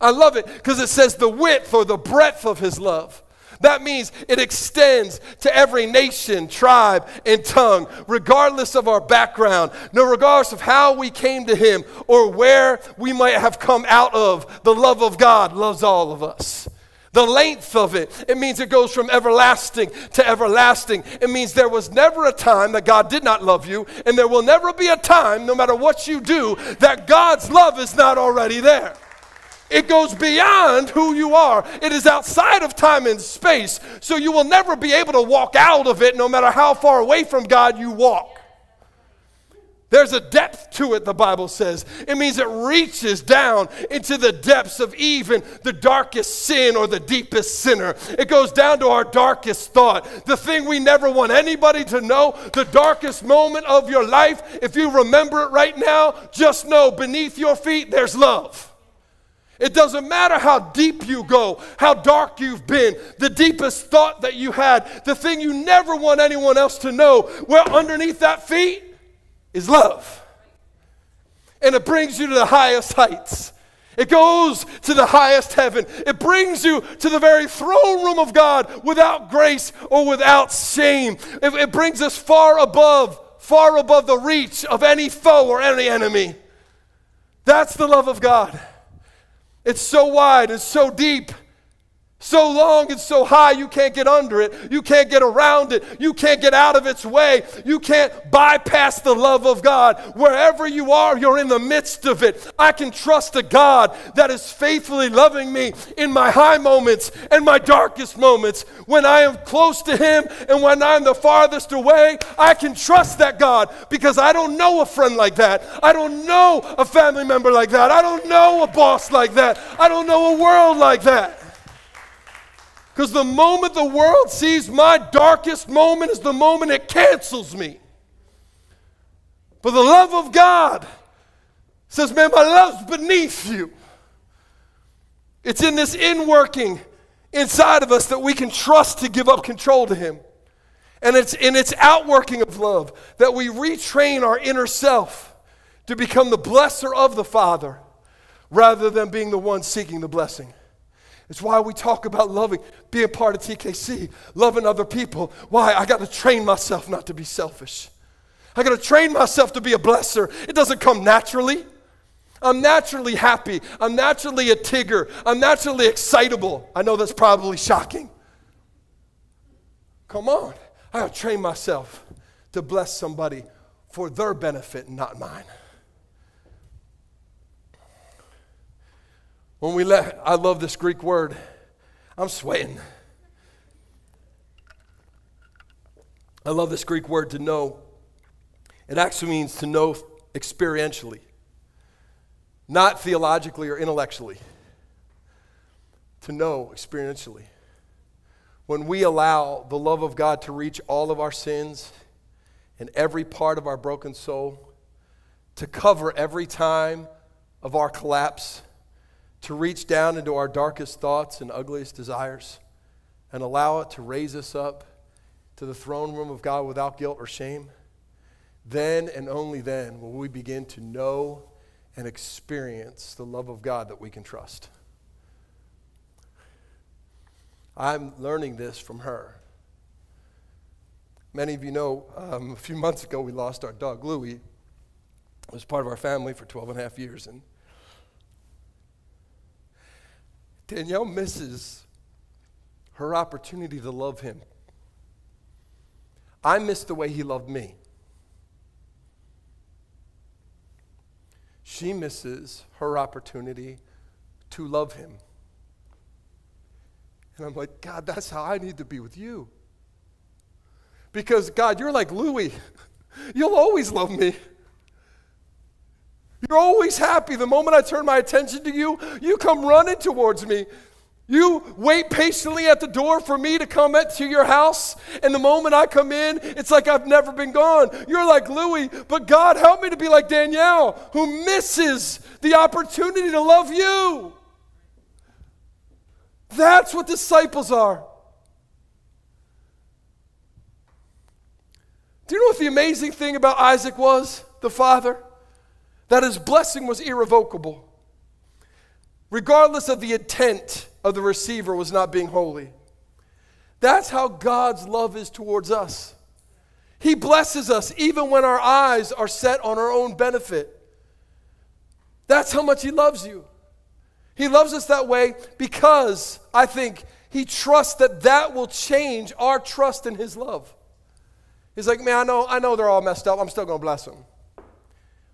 I love it because it says the width or the breadth of His love. That means it extends to every nation, tribe, and tongue, regardless of our background, no regardless of how we came to Him or where we might have come out of. The love of God loves all of us. The length of it, it means it goes from everlasting to everlasting. It means there was never a time that God did not love you, and there will never be a time, no matter what you do, that God's love is not already there. It goes beyond who you are. It is outside of time and space. So you will never be able to walk out of it no matter how far away from God you walk. There's a depth to it, the Bible says. It means it reaches down into the depths of even the darkest sin or the deepest sinner. It goes down to our darkest thought, the thing we never want anybody to know, the darkest moment of your life. If you remember it right now, just know beneath your feet there's love. It doesn't matter how deep you go, how dark you've been, the deepest thought that you had, the thing you never want anyone else to know, where underneath that feet is love. And it brings you to the highest heights. It goes to the highest heaven. It brings you to the very throne room of God without grace or without shame. It, it brings us far above, far above the reach of any foe or any enemy. That's the love of God. It's so wide, it's so deep, so long and so high you can't get under it. You can't get around it. You can't get out of its way. You can't bypass the love of God. Wherever you are, you're in the midst of it. I can trust a God that is faithfully loving me in my high moments and my darkest moments. When I am close to Him and when I'm the farthest away, I can trust that God because I don't know a friend like that. I don't know a family member like that. I don't know a boss like that. I don't know a world like that. Because the moment the world sees my darkest moment is the moment it cancels me. But the love of God says, Man, my love's beneath you. It's in this inworking inside of us that we can trust to give up control to Him. And it's in its outworking of love that we retrain our inner self to become the blesser of the Father rather than being the one seeking the blessing. It's why we talk about loving, being a part of TKC, loving other people. Why? I got to train myself not to be selfish. I got to train myself to be a blesser. It doesn't come naturally. I'm naturally happy. I'm naturally a Tigger. I'm naturally excitable. I know that's probably shocking. Come on. I gotta train myself to bless somebody for their benefit, not mine. When we let, I love this Greek word. I'm sweating. I love this Greek word to know. It actually means to know experientially, not theologically or intellectually. To know experientially. When we allow the love of God to reach all of our sins and every part of our broken soul, to cover every time of our collapse, to reach down into our darkest thoughts and ugliest desires, and allow it to raise us up to the throne room of God without guilt or shame, then and only then will we begin to know and experience the love of God that we can trust. I'm learning this from her. Many of you know um, a few months ago we lost our dog Louie. Was part of our family for 12 and a half years. And Danielle misses her opportunity to love him. I miss the way he loved me. She misses her opportunity to love him. And I'm like, God, that's how I need to be with you. Because, God, you're like Louie. You'll always love me. You're always happy. The moment I turn my attention to you, you come running towards me. You wait patiently at the door for me to come to your house, and the moment I come in, it's like I've never been gone. You're like Louie, but God, help me to be like Danielle, who misses the opportunity to love you. That's what disciples are. Do you know what the amazing thing about Isaac was, the father? That his blessing was irrevocable. Regardless of the intent of the receiver was not being holy. That's how God's love is towards us. He blesses us even when our eyes are set on our own benefit. That's how much He loves you. He loves us that way because I think He trusts that that will change our trust in His love. He's like, man, I know, I know they're all messed up. I'm still going to bless them.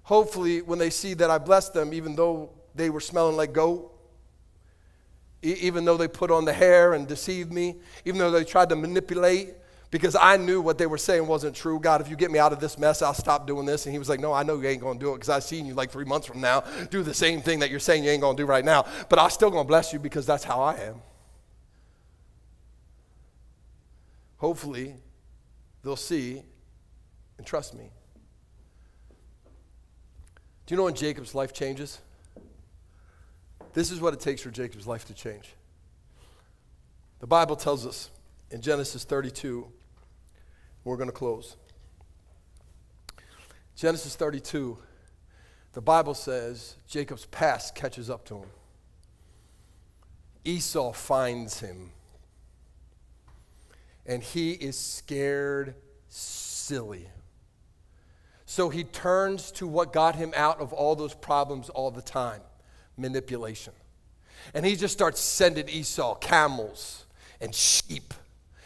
Hopefully, when they see that I blessed them, even though they were smelling like goat, even though they put on the hair and deceived me, even though they tried to manipulate, because I knew what they were saying wasn't true. God, if you get me out of this mess, I'll stop doing this. And he was like, No, I know you ain't gonna do it because I've seen you like three months from now do the same thing that you're saying you ain't gonna do right now. But I'm still gonna bless you because that's how I am. Hopefully, they'll see and trust me. Do you know when Jacob's life changes? This is what it takes for Jacob's life to change. The Bible tells us in Genesis 32, we're going to close. Genesis 32, the Bible says Jacob's past catches up to him. Esau finds him. And he is scared silly. So he turns to what got him out of all those problems all the time manipulation. And he just starts sending Esau camels and sheep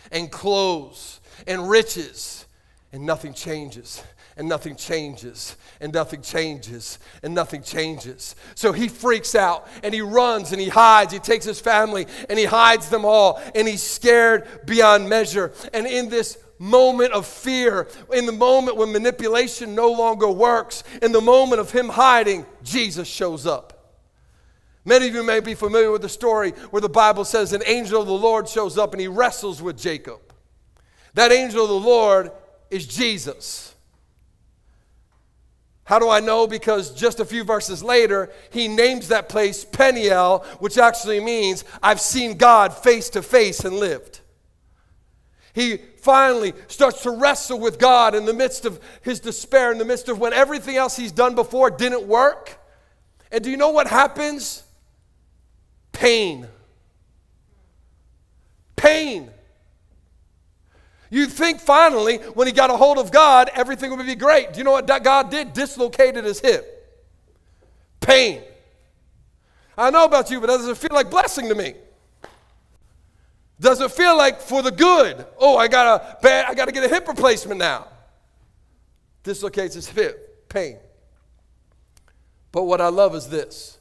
and clothes and riches, and nothing changes. And nothing changes, and nothing changes, and nothing changes. So he freaks out and he runs and he hides. He takes his family and he hides them all, and he's scared beyond measure. And in this moment of fear, in the moment when manipulation no longer works, in the moment of him hiding, Jesus shows up. Many of you may be familiar with the story where the Bible says an angel of the Lord shows up and he wrestles with Jacob. That angel of the Lord is Jesus. How do I know? Because just a few verses later, he names that place Peniel, which actually means I've seen God face to face and lived. He finally starts to wrestle with God in the midst of his despair, in the midst of when everything else he's done before didn't work. And do you know what happens? Pain. Pain. You'd think finally, when he got a hold of God, everything would be great. Do you know what God did? Dislocated his hip. pain. I know about you, but does it feel like blessing to me? Does it feel like for the good? Oh, I got a bad, I got to get a hip replacement now. Dislocates his hip, pain. But what I love is this.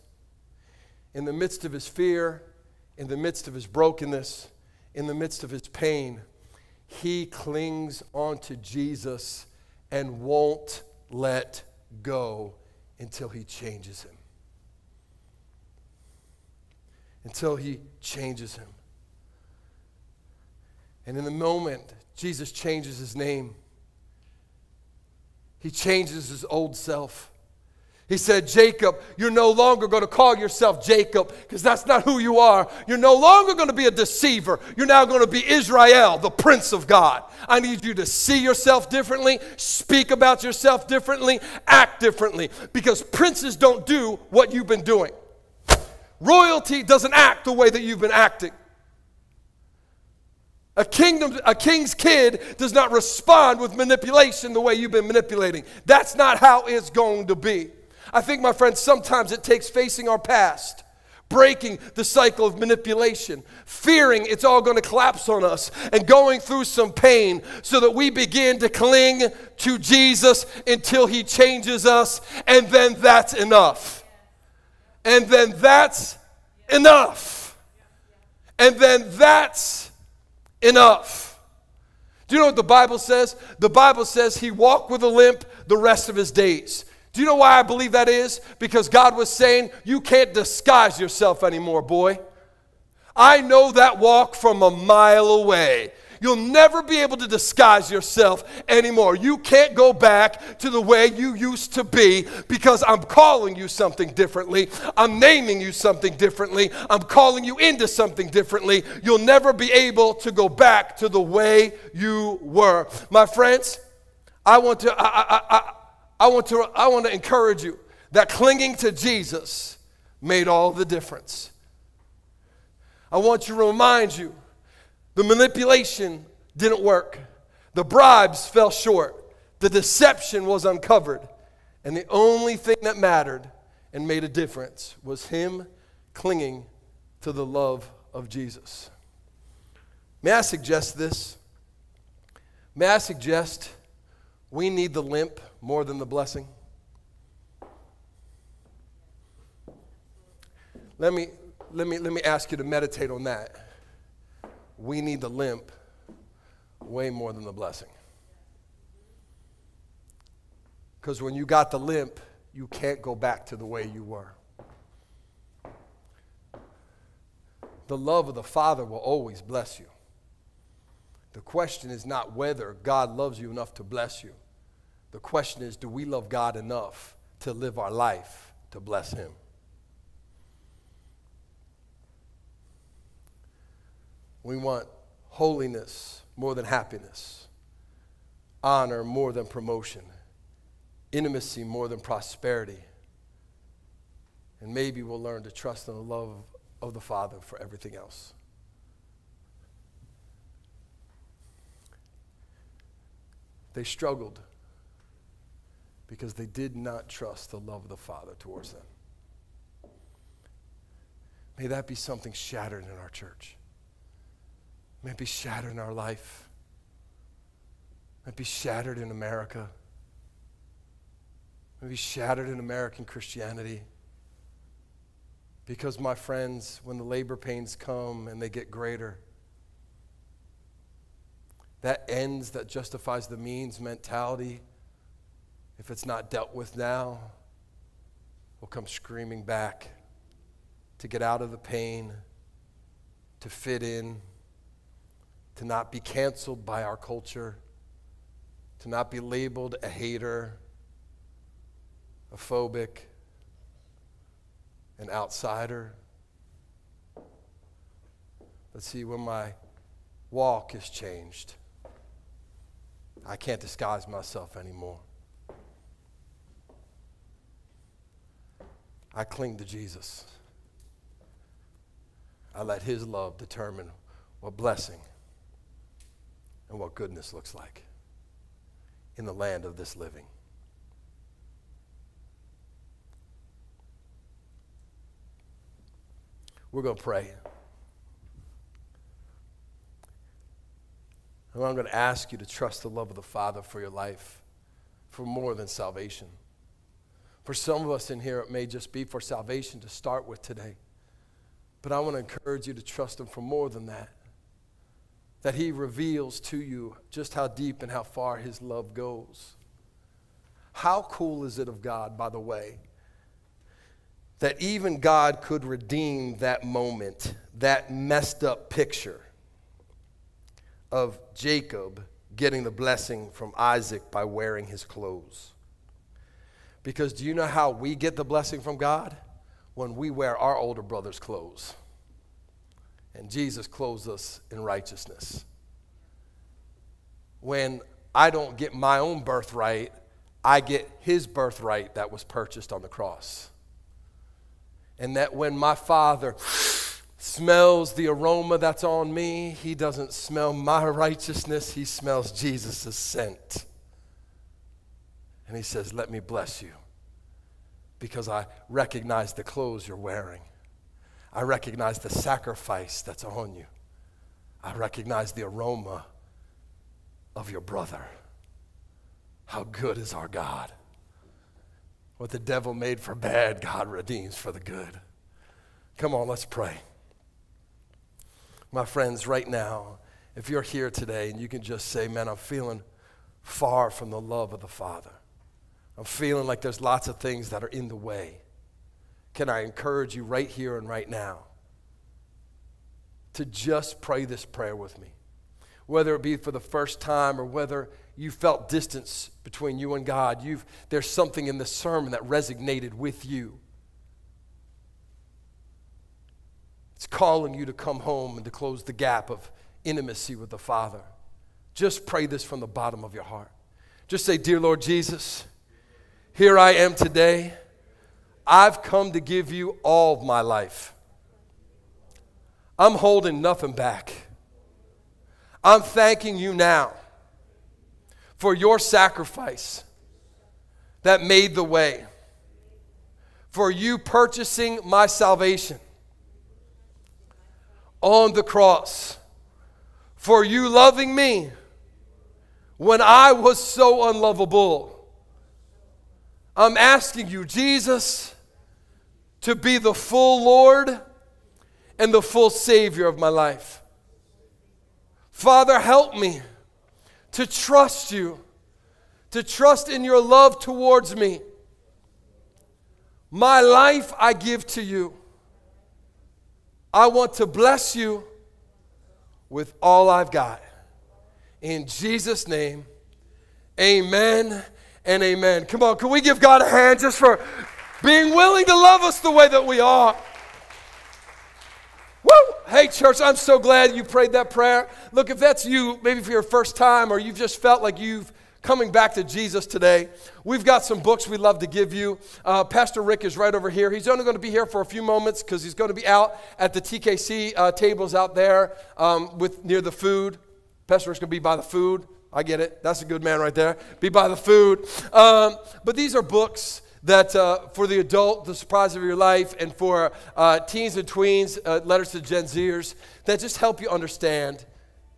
In the midst of his fear, in the midst of his brokenness, in the midst of his pain, he clings onto Jesus and won't let go until he changes him. Until he changes him. And in the moment, Jesus changes his name. He changes his old self. He said, Jacob, you're no longer going to call yourself Jacob because that's not who you are. You're no longer going to be a deceiver. You're now going to be Israel, the Prince of God. I need you to see yourself differently, speak about yourself differently, act differently because princes don't do what you've been doing. Royalty doesn't act the way that you've been acting. A kingdom, a king's kid does not respond with manipulation the way you've been manipulating. That's not how it's going to be. I think, my friends, sometimes it takes facing our past, breaking the cycle of manipulation, fearing it's all going to collapse on us, and going through some pain so that we begin to cling to Jesus until He changes us, and then that's enough. And then that's enough. And then that's enough. Do you know what the Bible says? The Bible says he walked with a limp the rest of his days. Do you know why I believe that is? Because God was saying, You can't disguise yourself anymore, boy. I know that walk from a mile away. You'll never be able to disguise yourself anymore. You can't go back to the way you used to be because I'm calling you something differently. I'm naming you something differently. I'm calling you into something differently. You'll never be able to go back to the way you were. My friends, I want to I, I, I, I want to I want to encourage you that clinging to Jesus made all the difference. I want to remind you the manipulation didn't work. The bribes fell short. The deception was uncovered. And the only thing that mattered and made a difference was him clinging to the love of Jesus. May I suggest this? May I suggest we need the limp more than the blessing? Let me, let me, let me ask you to meditate on that we need the limp way more than the blessing. Because when you got the limp, you can't go back to the way you were. The love of the Father will always bless you. The question is not whether God loves you enough to bless you. The question is do we love God enough to live our life to bless Him? We want holiness more than happiness, honor more than promotion, intimacy more than prosperity. And maybe we'll learn to trust in the love of the Father for everything else. They struggled because they did not trust the love of the Father towards them. May that be something shattered in our church may be shattered in our life, might be shattered in America, may be shattered in American Christianity. Because, my friends, when the labor pains come and they get greater, that ends that justifies the means mentality, if it's not dealt with now, will come screaming back to get out of the pain, to fit in to not be canceled by our culture, to not be labeled a hater, a phobic, an outsider. Let's see, when my walk is changed, I can't disguise myself anymore. I cling to Jesus. I let His love determine what blessing and what goodness looks like in the land of this living. We're going to pray. And I'm going to ask you to trust the love of the Father for your life, for more than salvation. For some of us in here, it may just be for salvation to start with today. But I want to encourage you to trust Him for more than that. That He reveals to you just how deep and how far His love goes. How cool is it of God, by the way, that even God could redeem that moment, that messed up picture of Jacob getting the blessing from Isaac by wearing his clothes. Because do you know how we get the blessing from God? When we wear our older brother's clothes. And Jesus clothes us in righteousness. When I don't get my own birthright, I get his birthright that was purchased on the cross. And that when my father smells the aroma that's on me, he doesn't smell my righteousness, he smells Jesus' scent. And he says, Let me bless you because I recognize the clothes you're wearing. I recognize the sacrifice that's on you. I recognize the aroma of your brother. How good is our God? What the devil made for bad, God redeems for the good. Come on, let's pray. My friends, right now, if you're here today and you can just say, Man, I'm feeling far from the love of the Father, I'm feeling like there's lots of things that are in the way. Can I encourage you right here and right now to just pray this prayer with me? Whether it be for the first time or whether you felt distance between you and God, you've, there's something in the sermon that resonated with you. It's calling you to come home and to close the gap of intimacy with the Father. Just pray this from the bottom of your heart. Just say, Dear Lord Jesus, here I am today. I've come to give you all of my life. I'm holding nothing back. I'm thanking you now for your sacrifice that made the way, for you purchasing my salvation on the cross for you loving me when I was so unlovable. I'm asking you, Jesus, to be the full Lord and the full Savior of my life. Father, help me to trust you, to trust in your love towards me. My life I give to you. I want to bless you with all I've got. In Jesus' name, amen and amen. Come on, can we give God a hand just for being willing to love us the way that we are? Woo! Hey, church, I'm so glad you prayed that prayer. Look, if that's you, maybe for your first time, or you've just felt like you've coming back to Jesus today, we've got some books we'd love to give you. Uh, Pastor Rick is right over here. He's only going to be here for a few moments because he's going to be out at the TKC uh, tables out there um, with near the food. Pastor Rick's going to be by the food. I get it. That's a good man right there. Be by the food. Um, but these are books that uh, for the adult, the surprise of your life, and for uh, teens and tweens, uh, letters to Gen Zers, that just help you understand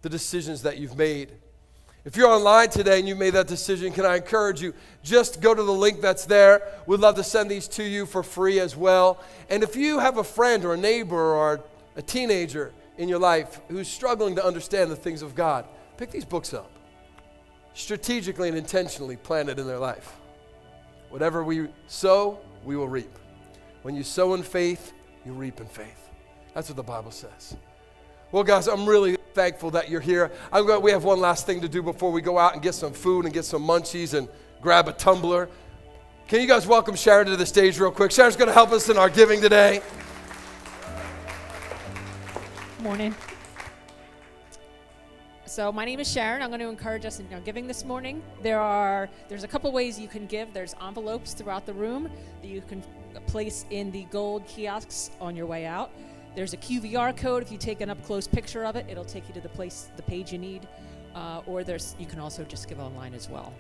the decisions that you've made. If you're online today and you made that decision, can I encourage you? Just go to the link that's there. We'd love to send these to you for free as well. And if you have a friend or a neighbor or a teenager in your life who's struggling to understand the things of God, pick these books up. Strategically and intentionally plant it in their life. Whatever we sow, we will reap. When you sow in faith, you reap in faith. That's what the Bible says. Well, guys, I'm really thankful that you're here. I'm going, we have one last thing to do before we go out and get some food and get some munchies and grab a tumbler. Can you guys welcome Sharon to the stage real quick? Sharon's going to help us in our giving today. Morning. So my name is Sharon. I'm going to encourage us in giving this morning. There are there's a couple ways you can give. There's envelopes throughout the room that you can place in the gold kiosks on your way out. There's a QVR code. If you take an up close picture of it, it'll take you to the place, the page you need. Uh, or there's you can also just give online as well.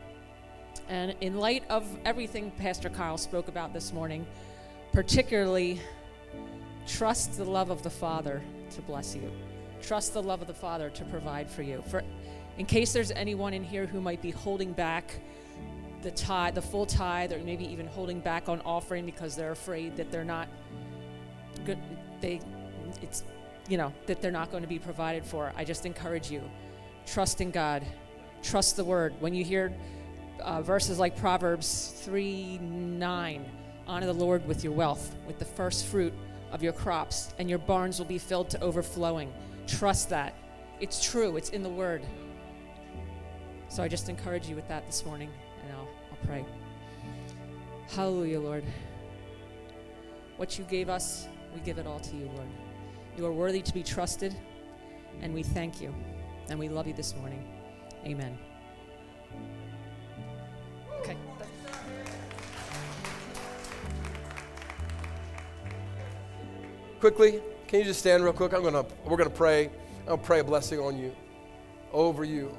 And in light of everything Pastor Kyle spoke about this morning, particularly Trust the love of the Father to bless you. Trust the love of the Father to provide for you. For in case there's anyone in here who might be holding back the tithe, the full tithe, or maybe even holding back on offering because they're afraid that they're not good they it's you know that they're not going to be provided for. I just encourage you. Trust in God. Trust the word. When you hear uh, verses like Proverbs 3 9, honor the Lord with your wealth, with the first fruit of your crops, and your barns will be filled to overflowing. Trust that. It's true, it's in the word. So I just encourage you with that this morning, and I'll, I'll pray. Hallelujah, Lord. What you gave us, we give it all to you, Lord. You are worthy to be trusted, and we thank you, and we love you this morning. Amen. Okay. Quickly, can you just stand real quick? I'm gonna we're gonna pray. Gonna pray a blessing on you, over you.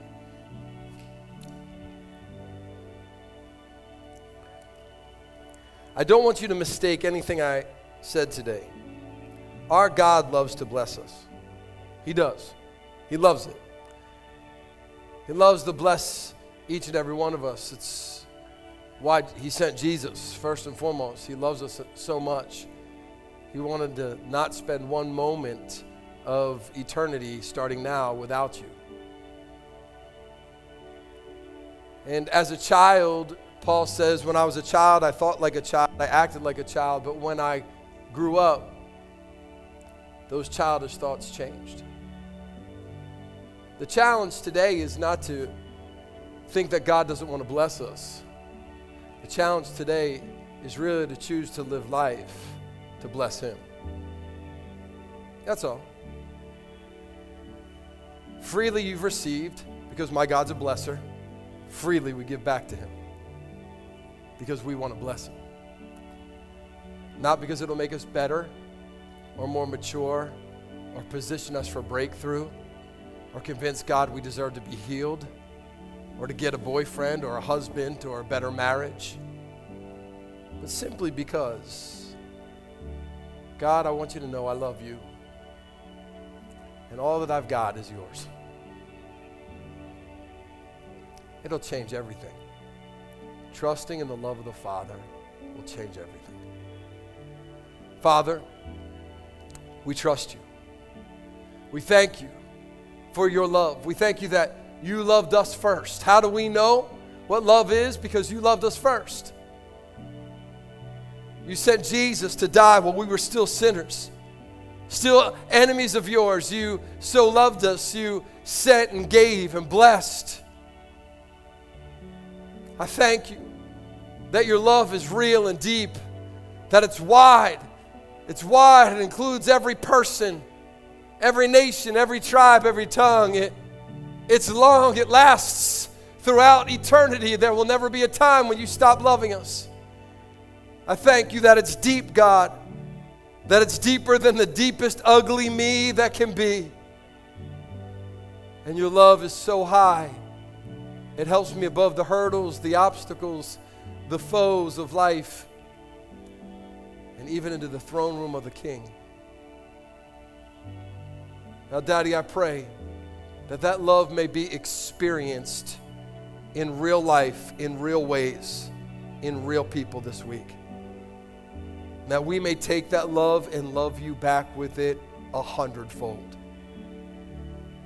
I don't want you to mistake anything I said today. Our God loves to bless us. He does. He loves it. He loves to bless each and every one of us. It's why He sent Jesus, first and foremost. He loves us so much. He wanted to not spend one moment of eternity starting now without you. And as a child, Paul says, when I was a child, I thought like a child, I acted like a child, but when I grew up, those childish thoughts changed. The challenge today is not to think that God doesn't want to bless us. The challenge today is really to choose to live life to bless Him. That's all. Freely you've received, because my God's a blesser. Freely we give back to Him, because we want to bless Him. Not because it'll make us better or more mature or position us for breakthrough or convince God we deserve to be healed or to get a boyfriend or a husband or a better marriage, but simply because, God, I want you to know I love you and all that I've got is yours. It'll change everything. Trusting in the love of the Father will change everything. Father, we trust you. We thank you for your love. We thank you that you loved us first. How do we know what love is? Because you loved us first. You sent Jesus to die while we were still sinners, still enemies of yours. You so loved us, you sent and gave and blessed. I thank you that your love is real and deep, that it's wide. It's wide, it includes every person, every nation, every tribe, every tongue. It, it's long, it lasts throughout eternity. There will never be a time when you stop loving us. I thank you that it's deep, God, that it's deeper than the deepest ugly me that can be. And your love is so high it helps me above the hurdles, the obstacles, the foes of life, and even into the throne room of the King. Now, Daddy, I pray that that love may be experienced in real life, in real ways, in real people this week. That we may take that love and love you back with it a hundredfold.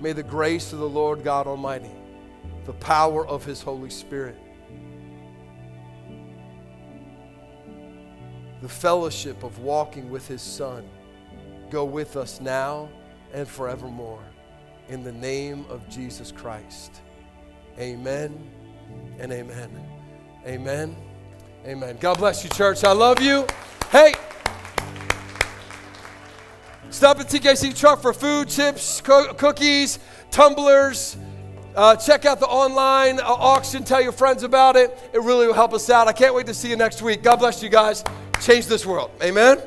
May the grace of the Lord God Almighty the power of His Holy Spirit. The fellowship of walking with His Son go with us now and forevermore. In the name of Jesus Christ. Amen and amen. Amen. Amen. God bless you, church. I love you. Hey, stop at TKC Truck for food, chips, co- cookies, tumblers. Uh, check out the online uh, auction. Tell your friends about it. It really will help us out. I can't wait to see you next week. God bless you guys. Change this world. Amen.